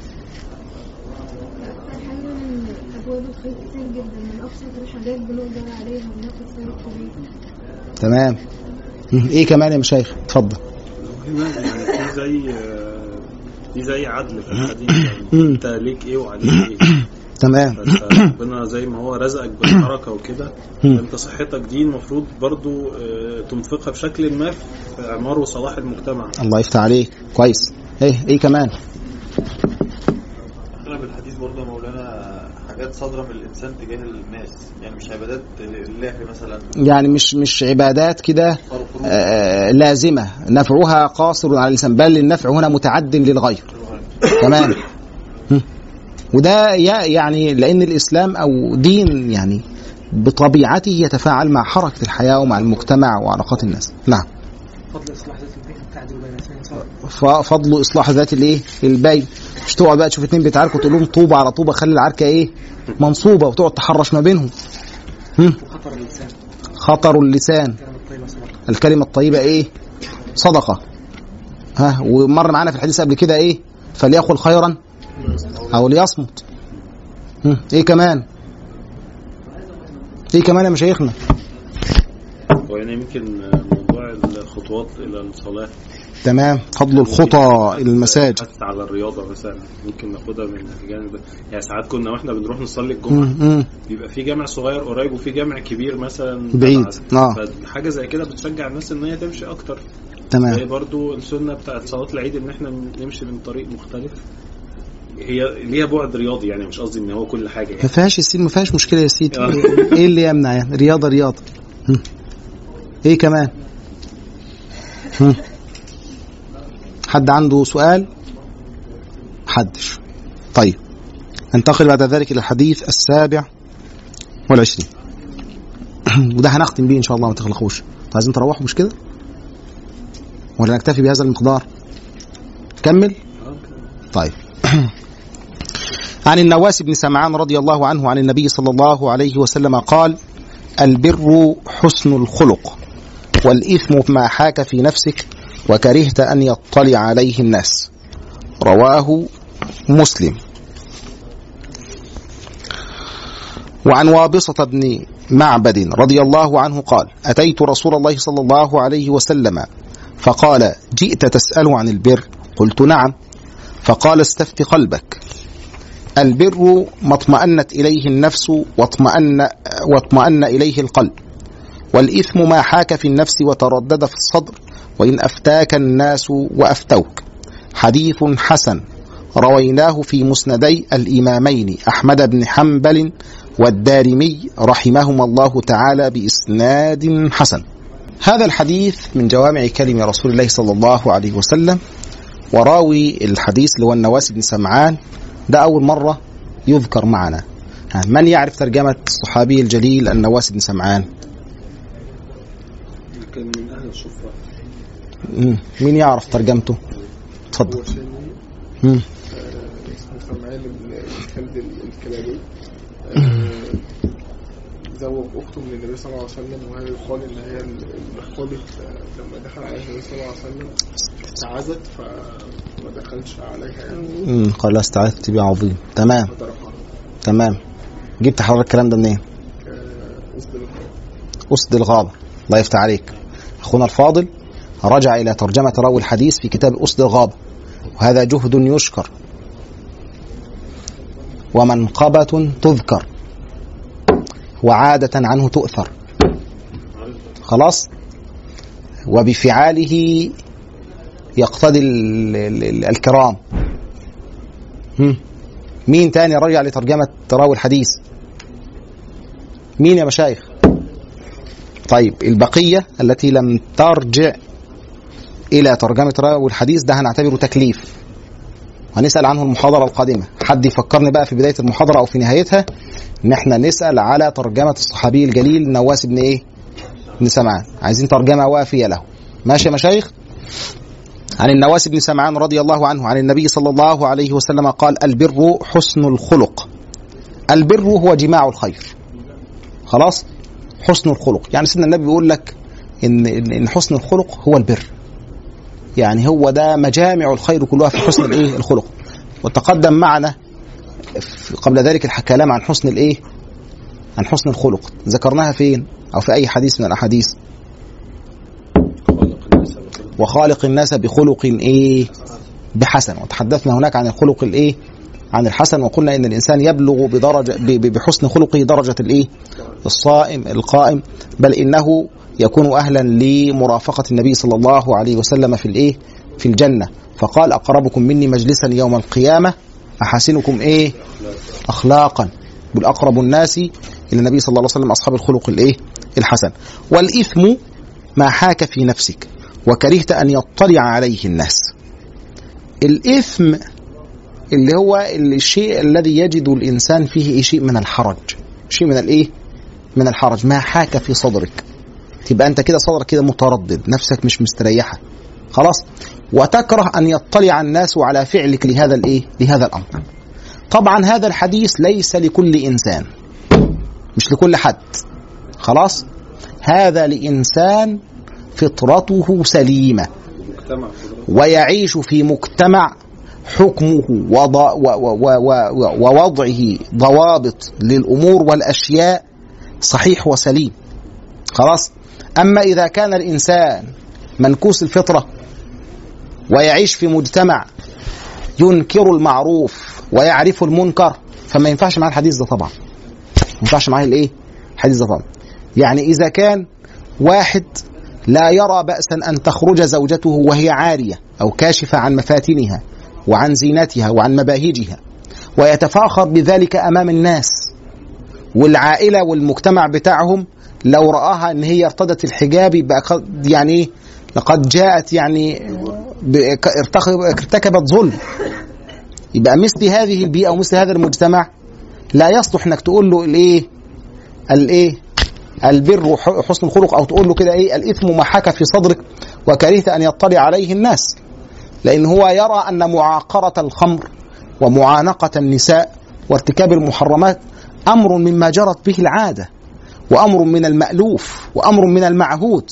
تمام. إيه كمان يا مشايخ؟ اتفضل. يعني في زي دي زي عدل في الحديث يعني. أنت ليك إيه وعليك إيه. تمام. ربنا زي ما هو رزقك بالحركه وكده. انت صحتك دي المفروض برضو آه، تنفقها بشكل ما في إعمار وصلاح المجتمع. الله يفتح عليك. كويس. إيه إيه كمان اغلب الحديث برضه يا مولانا حاجات صادره من الإنسان تجاه الناس. يعني مش عبادات لله مثلا. يعني مش مش عبادات كده آه، لازمة. نفعها قاصر على اللسان. بل النفع هنا متعد للغير. تمام. وده يعني لأن الإسلام أو دين يعني بطبيعته يتفاعل مع حركة الحياة ومع المجتمع وعلاقات الناس. نعم. فضل إصلاح ذات البين تعدل بين ففضل إصلاح ذات الإيه؟ البين مش تقعد بقى تشوف اتنين بيتعاركوا تقول لهم طوبة على طوبة خلي العركة إيه؟ منصوبة وتقعد تحرش ما بينهم. هم. وخطر اللسان خطر اللسان. كلام الطيب صدقه الكلمة الطيبة إيه؟ صدقة. ها؟ ومر معانا في الحديث قبل كده إيه؟ فليقل خيرا أو ليصمت. إيه كمان؟ إيه كمان يا مشايخنا؟ وهنا يمكن موضوع الخطوات إلى الصلاة. تمام فضل الخطى المساجد حتى على الرياضة مثلا ممكن ناخدها من الجانب يعني ساعات كنا وإحنا بنروح نصلي الجمعة. بيبقى في جامع صغير قريب وفي جامع كبير مثلا بعيد. آه. حاجة زي كده بتشجع الناس إن هي تمشي أكتر زي تمام برضو السنة بتاعت صلاة العيد إن إحنا نمشي من طريق مختلف هي ليها بعد رياضي يعني مش قصدي إن هو كل حاجة ما يعني فيهاش يا سيدي ما فيهاش مشكلة يا سيدي آه. إيه اللي يمنع يعني رياضة هم. إيه كمان. حد عنده سؤال؟ حدش. طيب ننتقل بعد ذلك إلى الحديث السابع والعشرين. وده هنختم بيه إن شاء الله ما تخلقوش. أنتوا عايزين تروحوا مش كده؟ ولا نكتفي بهذا المقدار؟ كمل. طيب. عن النواس بن سمعان رضي الله عنه عن النبي صلى الله عليه وسلم قال البر حسن الخلق والإثم ما حاك في نفسك وكرهت أن يطلع عليه الناس. رواه مسلم. وعن وابصة بن معبد رضي الله عنه قال أتيت رسول الله صلى الله عليه وسلم فقال جئت تسأل عن البر؟ قلت نعم. فقال استفت قلبك. البر ما اطمأنت إليه النفس واطمأن, واطمأن إليه القلب. والإثم ما حاك في النفس وتردد في الصدر. وإن أفتاك الناس وأفتوك. حديث حسن رويناه في مسندي الإمامين أحمد بن حنبل والدارمي رحمهما الله تعالى بإسناد حسن. هذا الحديث من جوامع كلم رسول الله صلى الله عليه وسلم وراوي الحديث اللي هو النواس بن سمعان ده أول مرة يذكر معنا. من يعرف ترجمة الصحابي الجليل النواس بن سمعان؟ كان من أهل الصفة. مم. مين يعرف ترجمته؟ اتفضل. هو شيء مم. اسمه سمعان بن خالد الكلابي زوج أخته من النبي صلى الله عليه وسلم وهي يقال ان هي اللي لما دخل عليها النبي صلى الله عليه وسلم استعاذت فما دخلش عليها يعني. قال لا استعاذت بي عظيم. تمام. تمام. جبت حضرتك الكلام ده منين؟ أسد الخير أسد الغابة الله يفتح عليك. أخونا الفاضل. رجع إلى ترجمة راوي الحديث في كتاب أسد الغابة وهذا جهد يشكر. ومنقبة تذكر. وعادة عنه تؤثر. خلاص؟ وبفعاله يقتضي ال- ال- ال- الكرام. مين تاني رجع لترجمة راوي الحديث؟ مين يا مشايخ؟ طيب البقية التي لم ترجع إلى ترجمة راوي الحديث ده هنعتبره تكليف. هنسأل عنه المحاضرة القادمة. حد يفكرني بقى في بداية المحاضرة أو في نهايتها؟ إن إحنا نسأل على ترجمة الصحابي الجليل نواس بن إيه؟ بن سمعان. عايزين ترجمة وافية له. ماشي يا مشايخ؟ عن النواس بن سمعان رضي الله عنه عن النبي صلى الله عليه وسلم قال البر حسن الخلق. البر هو جماع الخير. خلاص؟ حسن الخلق. يعني سيدنا النبي بيقول لك ان إن حسن الخلق هو البر. يعني هو ده مجامع الخير كلها في حسن الإيه؟ الخلق. وتقدم معنا قبل ذلك الكلام عن حسن الإيه؟ عن حسن الخلق. ذكرناها فين؟ أو في أي حديث من الأحاديث؟ وخالق الناس بخلق إيه؟ بحسن. وتحدثنا هناك عن الخلق الإيه؟ عن الحسن. وقلنا إن الإنسان يبلغ بدرجه بحسن خلقه درجة الإيه؟ الصائم القائم. بل إنه يكون أهلا لمرافقة النبي صلى الله عليه وسلم في الإيه؟ في الجنة. فقال أقربكم مني مجلسا يوم القيامة؟ احسنكم إيه؟ أخلاقا. بالأقرب الناس إلى النبي صلى الله عليه وسلم أصحاب الخلق الإيه؟ الحسن. والإثم ما حاك في نفسك وكرهت أن يطلع عليه الناس. الإثم اللي هو الشيء الذي يجد الإنسان فيه شيء من الحرج. شيء من الإيه؟ من الحرج. ما حاك في صدرك. تبقى انت كده صدرك كده متردد نفسك مش مستريحة. خلاص؟ وتكره أن يطلع الناس على فعلك لهذا الإيه؟ لهذا الأمر. طبعا هذا الحديث ليس لكل إنسان. مش لكل حد. خلاص؟ هذا لإنسان فطرته سليمة. ويعيش في مجتمع حكمه. ووضعه ضوابط للأمور والأشياء صحيح وسليم. خلاص؟ أما إذا كان الإنسان منكوس الفطرة ويعيش في مجتمع ينكر المعروف ويعرف المنكر فما ينفعش معاه الحديث ده طبعا. ما ينفعش معاه الإيه؟ الحديث ده طبعا. يعني إذا كان واحد لا يرى بأسا أن تخرج زوجته وهي عارية أو كاشفة عن مفاتنها وعن زينتها وعن مباهجها ويتفاخر بذلك أمام الناس والعائلة والمجتمع بتاعهم لو رآها أن هي ارتدت الحجاب يبقى يعني إيه؟ لقد جاءت يعني ارتكبت ظلم. يبقى مثل هذه البيئة ومثل هذا المجتمع لا يصلح إنك تقول له الإيه؟ الإيه؟ البر وحسن الخلق أو تقول له كده إيه؟ الإثم ما حكى في صدرك وكرهت أن يطلع عليه الناس. لأن هو يرى أن معاقرة الخمر ومعانقة النساء وارتكاب المحرمات أمر مما جرت به العادة. وأمر من المألوف وأمر من المعهود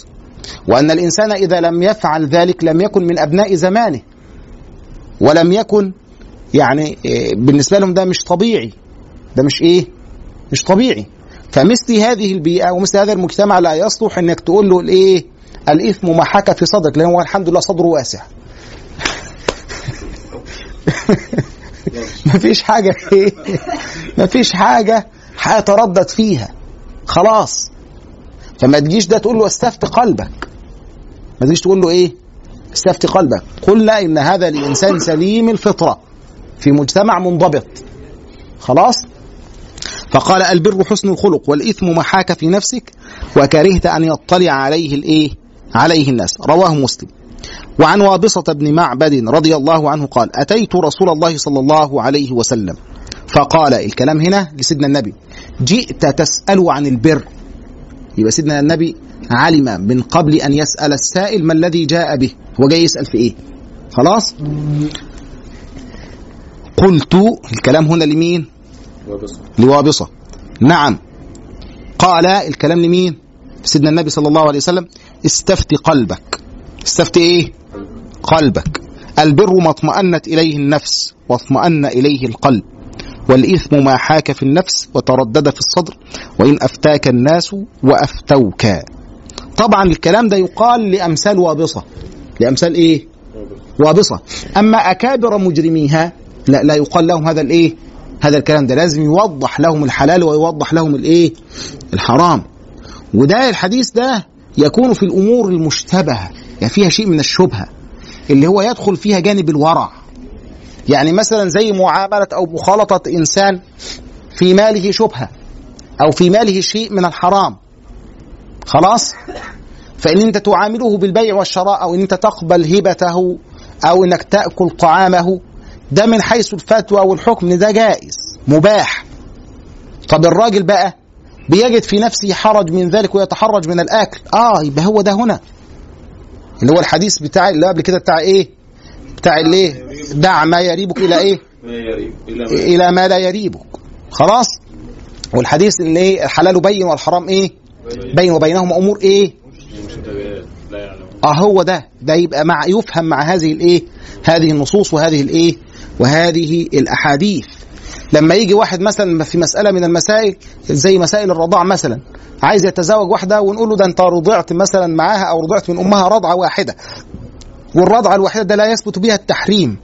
وأن الإنسان إذا لم يفعل ذلك لم يكن من أبناء زمانه ولم يكن يعني إيه، بالنسبة لهم ده مش طبيعي ده مش إيه؟ مش طبيعي. فمثل هذه البيئة ومثل هذا المجتمع لا يصلح إنك تقول له الإيه؟ الإثم ما حكى في صدرك لأن هو الحمد لله صدره واسع. مفيش حاجة إيه؟ مفيش حاجة هيتردد فيها. خلاص. فما تجيش ده تقول له استفت قلبك. ما تجيش تقول له إيه؟ استفت قلبك. قلنا إن هذا الانسان سليم الفطرة. في مجتمع منضبط. خلاص؟ فقال البر حسن الخلق والإثم ما حاك في نفسك وكرهت أن يطلع عليه الايه عليه الناس. رواه مسلم. وعن وابصة بن معبد رضي الله عنه قال أتيت رسول الله صلى الله عليه وسلم. فقال الكلام هنا لسيدنا النبي. جئت تسأل عن البر. يبقى سيدنا النبي علم من قبل أن يسأل السائل ما الذي جاء به هو جاي يسأل في إيه؟ خلاص؟ قلت الكلام هنا لمين؟ لوابصة. نعم. قال الكلام لمين؟ سيدنا النبي صلى الله عليه وسلم استفتي قلبك. استفتي إيه؟ قلبك. البر ما اطمأنت إليه النفس واطمأن إليه القلب. والإثم ما حاك في النفس وتردد في الصدر وإن أفتاك الناس وأفتوك. طبعا الكلام ده يقال لأمثال وابصة. لأمثال إيه؟ وابصة. أما أكابر مجرميها لا لا يقال لهم هذا الإيه؟ هذا الكلام ده. لازم يوضح لهم الحلال ويوضح لهم الإيه؟ الحرام. وده الحديث ده يكون في الأمور المشتبهة يعني فيها شيء من الشبهة اللي هو يدخل فيها جانب الورع. يعني مثلا زي معاملة أو مخالطة إنسان في ماله شبهة أو في ماله شيء من الحرام. خلاص؟ فإن أنت تعامله بالبيع والشراء أو إن أنت تقبل هبته أو إنك تأكل طعامه ده من حيث الفتوى والحكم ده جائز مباح. طب الراجل بقى بيجد في نفسه حرج من ذلك ويتحرج من الأكل. آه يبقى هو ده هنا. اللي هو الحديث بتاع اللي قبل كده بتاع إيه؟ بتاع الايه دع ما يريبك إلى إيه؟ ما يريب إلى ما إلى ما لا يريبك. خلاص؟ والحديث اللي إيه؟ الحلال بين والحرام إيه؟ بين. وبينهما أمور إيه؟ آه هو ده. ده يبقى مع يفهم مع هذه الايه هذه النصوص وهذه الايه وهذه الأحاديث. لما يجي واحد مثلا في مسألة من المسائل زي مسائل الرضاع مثلا عايز يتزوج واحدة ونقول له ده أنت رضعت مثلا معاها أو رضعت من أمها رضعة واحدة والرضعة الواحده ده لا يثبت بها التحريم.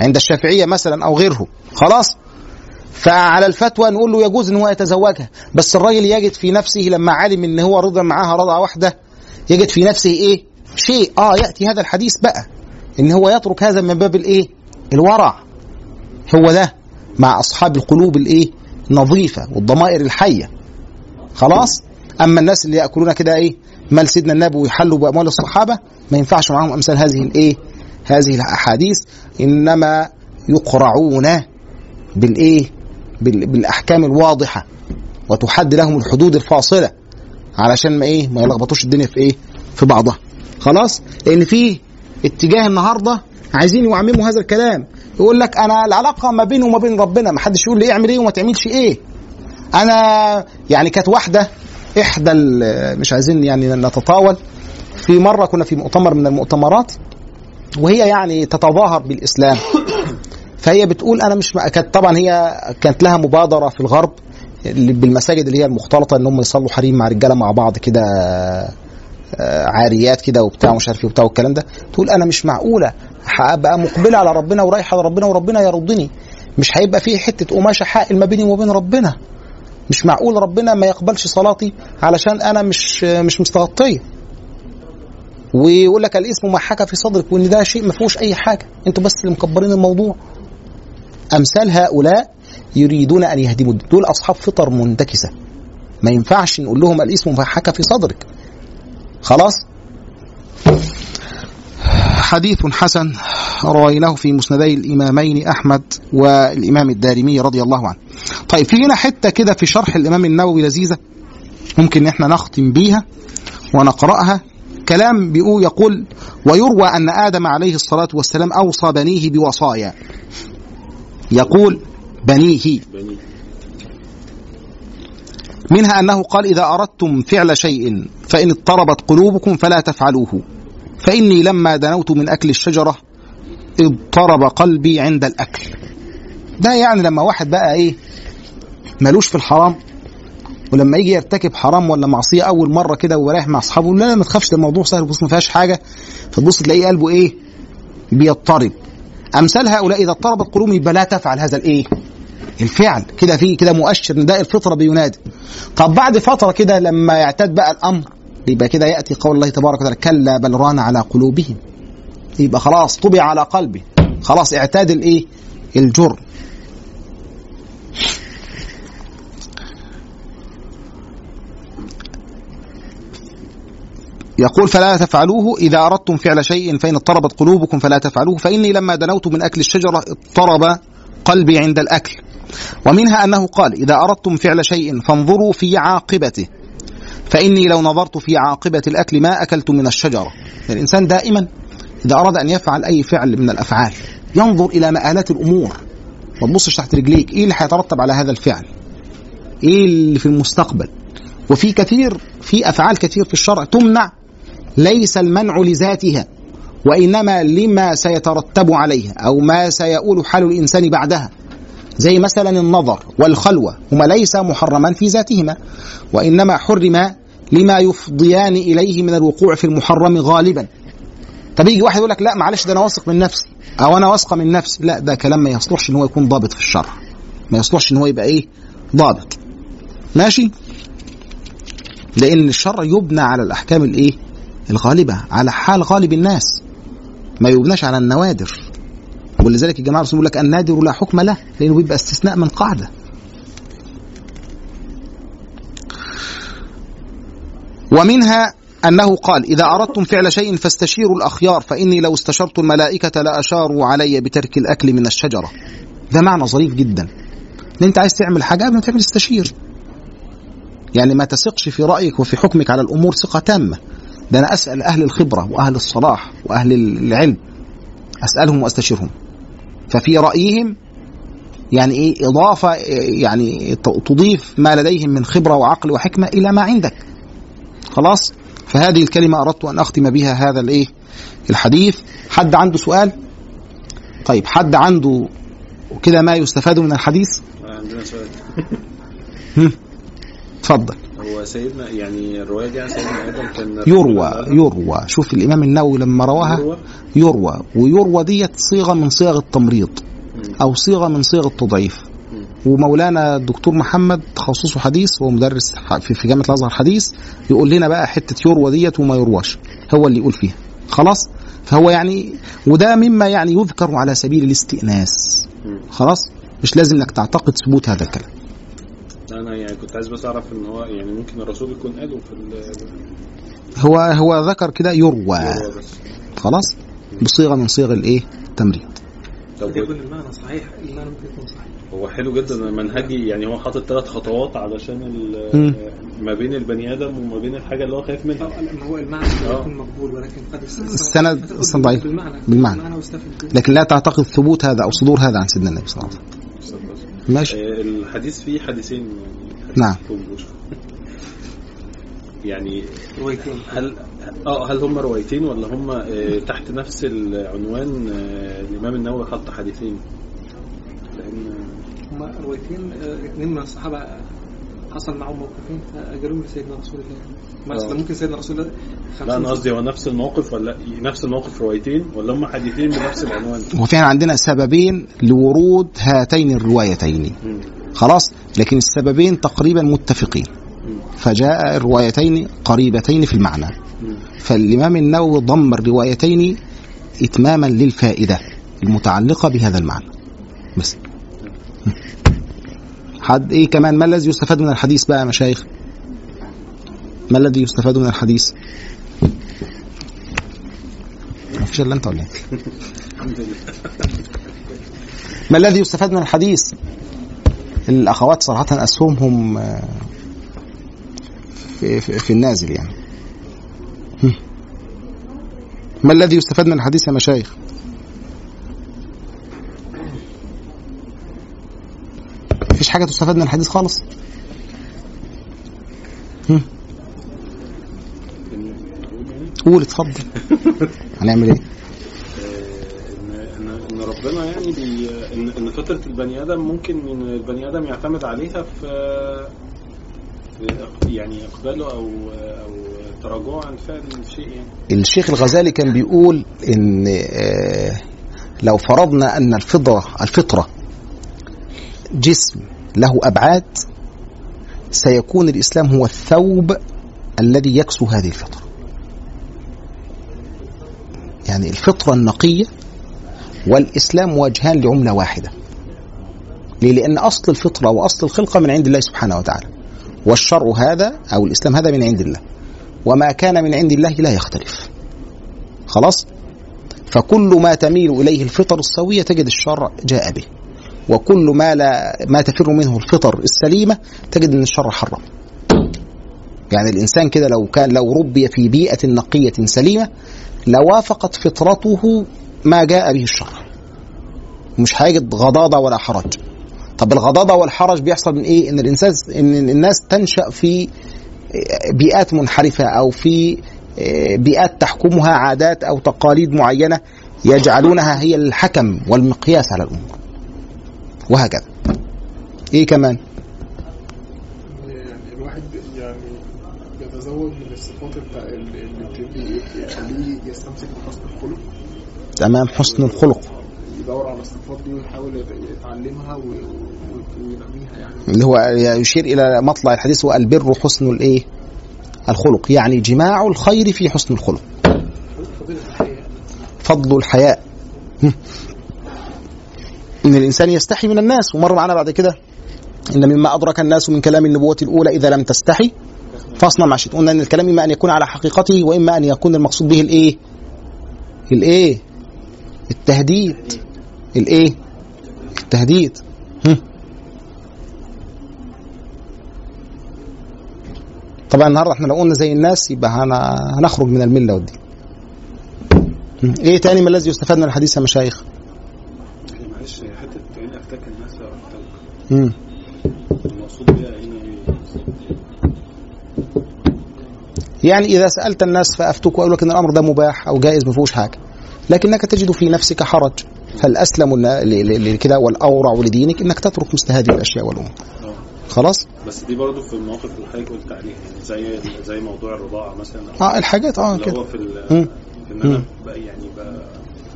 عند الشافعية مثلا أو غيره. خلاص؟ فعلى الفتوى نقول له يجوز إن هو يتزوجها. بس الراجل يجد في نفسه لما علم إن هو رضى معاها رضعه واحدة يجد في نفسه إيه؟ شيء. آه يأتي هذا الحديث بقى. إن هو يترك هذا من باب الإيه؟ الورع. هو ده مع أصحاب القلوب الإيه؟ النظيفة والضمائر الحية. خلاص؟ أما الناس اللي يأكلون كده إيه؟ مال سيدنا النبي ويحلوا بأموال الصحابة ما ينفعش معاهم أمثال هذه الإيه؟ هذه الأحاديث إنما يقرعون بالإيه؟ بال- بالأحكام الواضحة وتحد لهم الحدود الفاصلة علشان ما إيه؟ ما يلخبطوش الدنيا في إيه؟ في بعضها. خلاص؟ لأن في اتجاه النهارده عايزين يعمموا هذا الكلام. يقول لك أنا العلاقة ما بيني وما بين ربنا ما حدش يقول لي اعمل إيه وما تعملش إيه. أنا يعني كانت واحدة إحدى مش عايزين يعني نتطاول. في مرة كنا في مؤتمر من المؤتمرات وهي يعني تتظاهر بالإسلام. فهي بتقول أنا مش كانت طبعا هي كانت لها مبادرة في الغرب بالمساجد اللي هي المختلطة إن هم يصلوا حريم مع رجالة مع بعض كده آه، عاريات كده وبتاع ومش عارف إيه وبتاع والكلام ده. تقول أنا مش معقولة. هبقى مقبلة على ربنا ورايحة لربنا وربنا يردني مش هيبقى فيه حتة قماشة حائل ما بيني وما بين ربنا. مش معقول ربنا ما يقبلش صلاتي علشان أنا مش مش مستغطية. ويقول لك الاسم ما حكى في صدرك وإن ده شيء ما فيهوش أي حاجة. أنتوا بس اللي مكبرين الموضوع. أمثال هؤلاء يريدون أن يهدموا الدين. دول أصحاب فطر منتكسة. ما ينفعش نقول لهم الاسم ما حكى في صدرك. خلاص؟ حديث حسن رويناه في مسندي الإمامين أحمد والإمام الدارمي رضي الله عنه. طيب في هنا حتة كده في شرح الإمام النووي لذيذة. ممكن ان إحنا نختم بيها ونقرأها. كلام بيقول يقول ويروى أن آدم عليه الصلاة والسلام أوصى بنيه بوصايا. يقول بنيه. منها أنه قال إذا أردتم فعل شيء فإن اضطربت قلوبكم فلا تفعلوه. فإني لما دنوت من أكل الشجرة اضطرب قلبي عند الأكل. ده يعني لما واحد بقى إيه ملوش في الحرام. ولما يجي يرتكب حرام ولا معصية أول مرة كده وهو رايح مع أصحابه لا ما تخافش ده الموضوع سهل بص ما فيهاش حاجة. فتبص تلاقيه قلبه إيه؟ بيضطرب. أمثال هؤلاء إذا اضطربت قلوبهم يبقى لا تفعل هذا الإيه؟ الفعل. كده في كده مؤشر نداء الفطرة بينادي. طب بعد فترة كده لما يعتاد بقى الأمر يبقى كده يأتي قول الله تبارك وتعالى كلا بل ران على قلوبهم. يبقى خلاص طبع على قلبه. خلاص اعتاد الإيه؟ الجرم. يقول فلا تفعلوه إذا أردتم فعل شيء فإن اضطربت قلوبكم فلا تفعلوه فإني لما دنوت من أكل الشجرة اضطرب قلبي عند الأكل. ومنها أنه قال إذا أردتم فعل شيء فانظروا في عاقبته. فإني لو نظرت في عاقبة الأكل ما أكلت من الشجرة. الإنسان دائما إذا أراد أن يفعل أي فعل من الأفعال ينظر إلى مآلات الأمور. ما تبصش تحت رجليك. إيه اللي هيترتب على هذا الفعل؟ إيه اللي في المستقبل؟ وفي كثير في أفعال كثير في الشرع تمنع ليس المنع لذاتها وإنما لما سيترتب عليها أو ما سيؤول حال الإنسان بعدها. زي مثلا النظر والخلوة هما ليس محرمان في ذاتهما وإنما حرم لما يفضيان إليه من الوقوع في المحرم غالبا. طب يجي واحد يقول لك لا معلش ده أنا واثق من نفسي أو أنا واثقة من نفسي. لا ده كلام ما يصلحش إن هو يكون ضابط في الشرع. ما يصلحش إن هو يبقى إيه؟ ضابط. ماشي؟ لأن الشرع يبنى على الأحكام الإيه؟ الغالبة على حال غالب الناس. ما يبناش على النوادر. ولذلك الجماعة الرسول يقول لك النادر لا حكم له لأنه بيبقى استثناء من قاعدة. ومنها أنه قال إذا أردتم فعل شيء فاستشيروا الأخيار فإني لو استشرت الملائكة لأشاروا علي بترك الأكل من الشجرة. ده معنى ظريف جدا. إن أنت عايز تعمل حاجة قبل ما تعمل استشير. يعني ما تثقش في رأيك وفي حكمك على الأمور ثقة تامة. ده أنا أسأل أهل الخبرة وأهل الصلاح وأهل العلم أسألهم وأستشيرهم. ففي رأيهم يعني إيه إضافة يعني تضيف ما لديهم من خبرة وعقل وحكمة إلى ما عندك. خلاص؟ فهذه الكلمة أردت أن أختم بها هذا الإيه؟ الحديث. حد عنده سؤال؟ طيب حد عنده كده ما يستفاد من الحديث؟ عندنا سؤال. اتفضل هو هو سيدنا يعني الرواية دي عن سيدنا آدم كان يروى يروى. شوف الإمام النووي لما رواها يروى؟ يروى. ويروى ديت صيغة من صيغ التمريض أو صيغة من صيغ التضعيف. ومولانا الدكتور محمد تخصصه حديث هو مدرس في جامعة الأزهر حديث يقول لنا بقى حتة يروى ديت وما يرواش. هو اللي يقول فيها. خلاص؟ فهو يعني وده مما يعني يذكر على سبيل الاستئناس. خلاص؟ مش لازم إنك تعتقد ثبوت هذا الكلام. أنا يعني كنت عايز بس أعرف إن هو يعني ممكن الرسول يكون قاله في ال- هو هو ذكر كده يروى. يروى بس. خلاص؟ بصيغة من صيغ الإيه؟ التمريض طب قد يكون المعنى صحيح المعنى ممكن يكون صحيح. هو حلو جدا منهجي يعني هو حاطط ثلاث خطوات علشان. ما بين البني آدم وما بين الحاجة اللي هو خايف منها. ما هو المعنى قد آه. يكون مقبول ولكن قد السند السند ضعيف بالمعنى. بالمعنى. لكن لا تعتقد ثبوت هذا أو صدور هذا عن سيدنا النبي صلى الله عليه وسلم. ماشي. آه، الحديث فيه حديثين. يعني حديث نعم. يعني روايتين هل آه هل هم روايتين ولا هم آه، تحت نفس العنوان آه، الإمام النووي حط حديثين؟ لأن هما روايتين اثنين من الصحابة حصل معهم موقفين فاجلوهم لسيدنا رسول الله. ما آه. أصل ممكن سيدنا رسول الله لا أنا قصدي هو نفس الموقف ولا نفس الموقف روايتين ولا هم حديثين بنفس العنوان؟ وفعلا عندنا سببين لورود هاتين الروايتين. خلاص؟ لكن السببين تقريبا متفقين. فجاء الروايتين قريبتين في المعنى. فالإمام النووي ضم الروايتين إتماما للفائدة المتعلقة بهذا المعنى. بس. حد إيه كمان؟ ما الذي يستفاد من الحديث بقى يا مشايخ؟ ما الذي يستفاد من الحديث؟ ما فيش إلا أنت ولا إيه؟ ما الذي يستفاد من الحديث؟ الأخوات صراحة أسهمهم آه، في, في, في النازل يعني. ما الذي يستفاد من الحديث يا مشايخ؟ مفيش حاجة تستفاد من الحديث خالص. قول اتفضل. هنعمل إيه؟ ان إن ان ربنا يعني بي ان إن فطره البني آدم ممكن إن البني آدم يعتمد عليها في يعني إقباله أو أو تراجعه عن فعل شيء يعني. الشيخ الغزالي كان بيقول إن آه، لو فرضنا أن الفطره الفطرة جسم له أبعاد سيكون الإسلام هو الثوب الذي يكسو هذه الفطرة. يعني الفطرة النقية والإسلام وجهان لعملة واحدة. ليه؟ لأن أصل الفطرة وأصل الخلقة من عند الله سبحانه وتعالى. والشرع هذا أو الإسلام هذا من عند الله. وما كان من عند الله لا يختلف خلاص فكل ما تميل إليه الفطر السوية تجد الشرع جاء به وكل ما لا ما تفر منه الفطر السليمة تجد إن الشرع حرم. يعني الإنسان كده لو كان لو ربي في بيئة نقية سليمة لوافقت فطرته ما جاء به الشرع مش هيجد غضاضة ولا حرج. طب الغضاضة والحرج بيحصل من إيه؟ إن الانسان إن الناس تنشأ في بيئات منحرفة أو في بيئات تحكمها عادات أو تقاليد معينة يجعلونها هي الحكم والمقياس على الأمور وهكذا. إيه كمان؟ يعني الواحد يعني يتزود من الصفات اللي اللي تخليه يستمسك بحسن الخلق. تمام حسن الخلق. يدور على الصفات دي ويحاول يت- يتعلمها وينميها يعني. اللي هو يشير إلى مطلع الحديث هو البر حسن الإيه؟ الخلق. يعني جماع الخير في حسن الخلق. فضل الحياء. إن الإنسان يستحي من الناس. ومر معنا بعد كده. إن مما أدرك الناس من كلام النبوة الأولى إذا لم تستحي فاصنع ما شئت. قلنا ان الكلام إما أن يكون على حقيقته وإما أن يكون المقصود به الإيه؟ الإيه؟ التهديد. الإيه؟ التهديد. طبعا النهارده إحنا لو قلنا زي الناس يبقى هن- هنخرج من الملة والدين. إيه تاني ما الذي يستفاد من الحديث يا مشايخ يعني معلش حتة عين افتك الناس وافتك مم. يعني إذا سألت الناس فأفتوك ويقول لك إن الأمر ده مباح أو جائز ما فيهوش حاجة. لكنك تجد في نفسك حرج. ل- لكده والأورع لدينك؟ إنك تترك مثل هذه الأشياء والأمور. خلاص؟ بس دي برضه في المواقف اللي حضرتك قلت عليها يعني زي زي موضوع الرضاعة مثلا آه الحاجات آه اللي كده. هو في. في إن أنا يعني بقى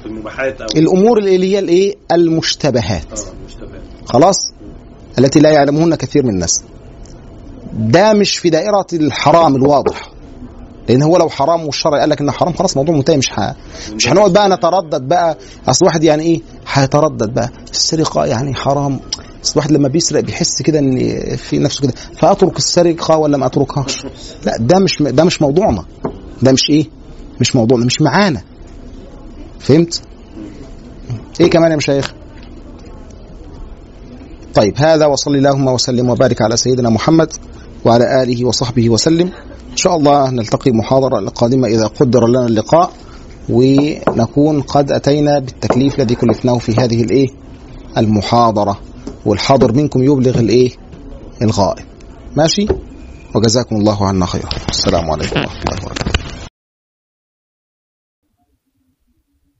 في المباحات أو الأمور اللي هي الإيه؟ المشتبهات. آه مشتبهات خلاص؟ التي لا يعلمهن كثير من الناس. ده مش في دائرة الحرام الواضح. لأن هو لو حرام والشرع قال لك إنه حرام خلاص موضوع منتهي مش ح... مش هنقعد بقى نتردد بقى. أصل واحد يعني إيه؟ هيتردد بقى. السرقة يعني حرام. أصل الواحد لما بيسرق بيحس كده إن في نفسه كده. فأترك السرقة ولا ما أتركهاش؟ لا ده مش ده مش موضوعنا. ده مش إيه؟ مش موضوعنا مش معانا. فهمت؟ إيه كمان يا مشايخ؟ طيب هذا وصلي اللهم وسلم وبارك على سيدنا محمد وعلى آله وصحبه وسلم. إن شاء الله نلتقي محاضرة القادمه إذا قدر لنا اللقاء ونكون قد أتينا بالتكليف الذي كلفناه في هذه الإيه؟ المحاضرة. والحاضر منكم يبلغ الإيه؟ الغائب. ماشي؟ وجزاكم الله عنا خيرا. السلام عليكم ورحمة الله وبركاته.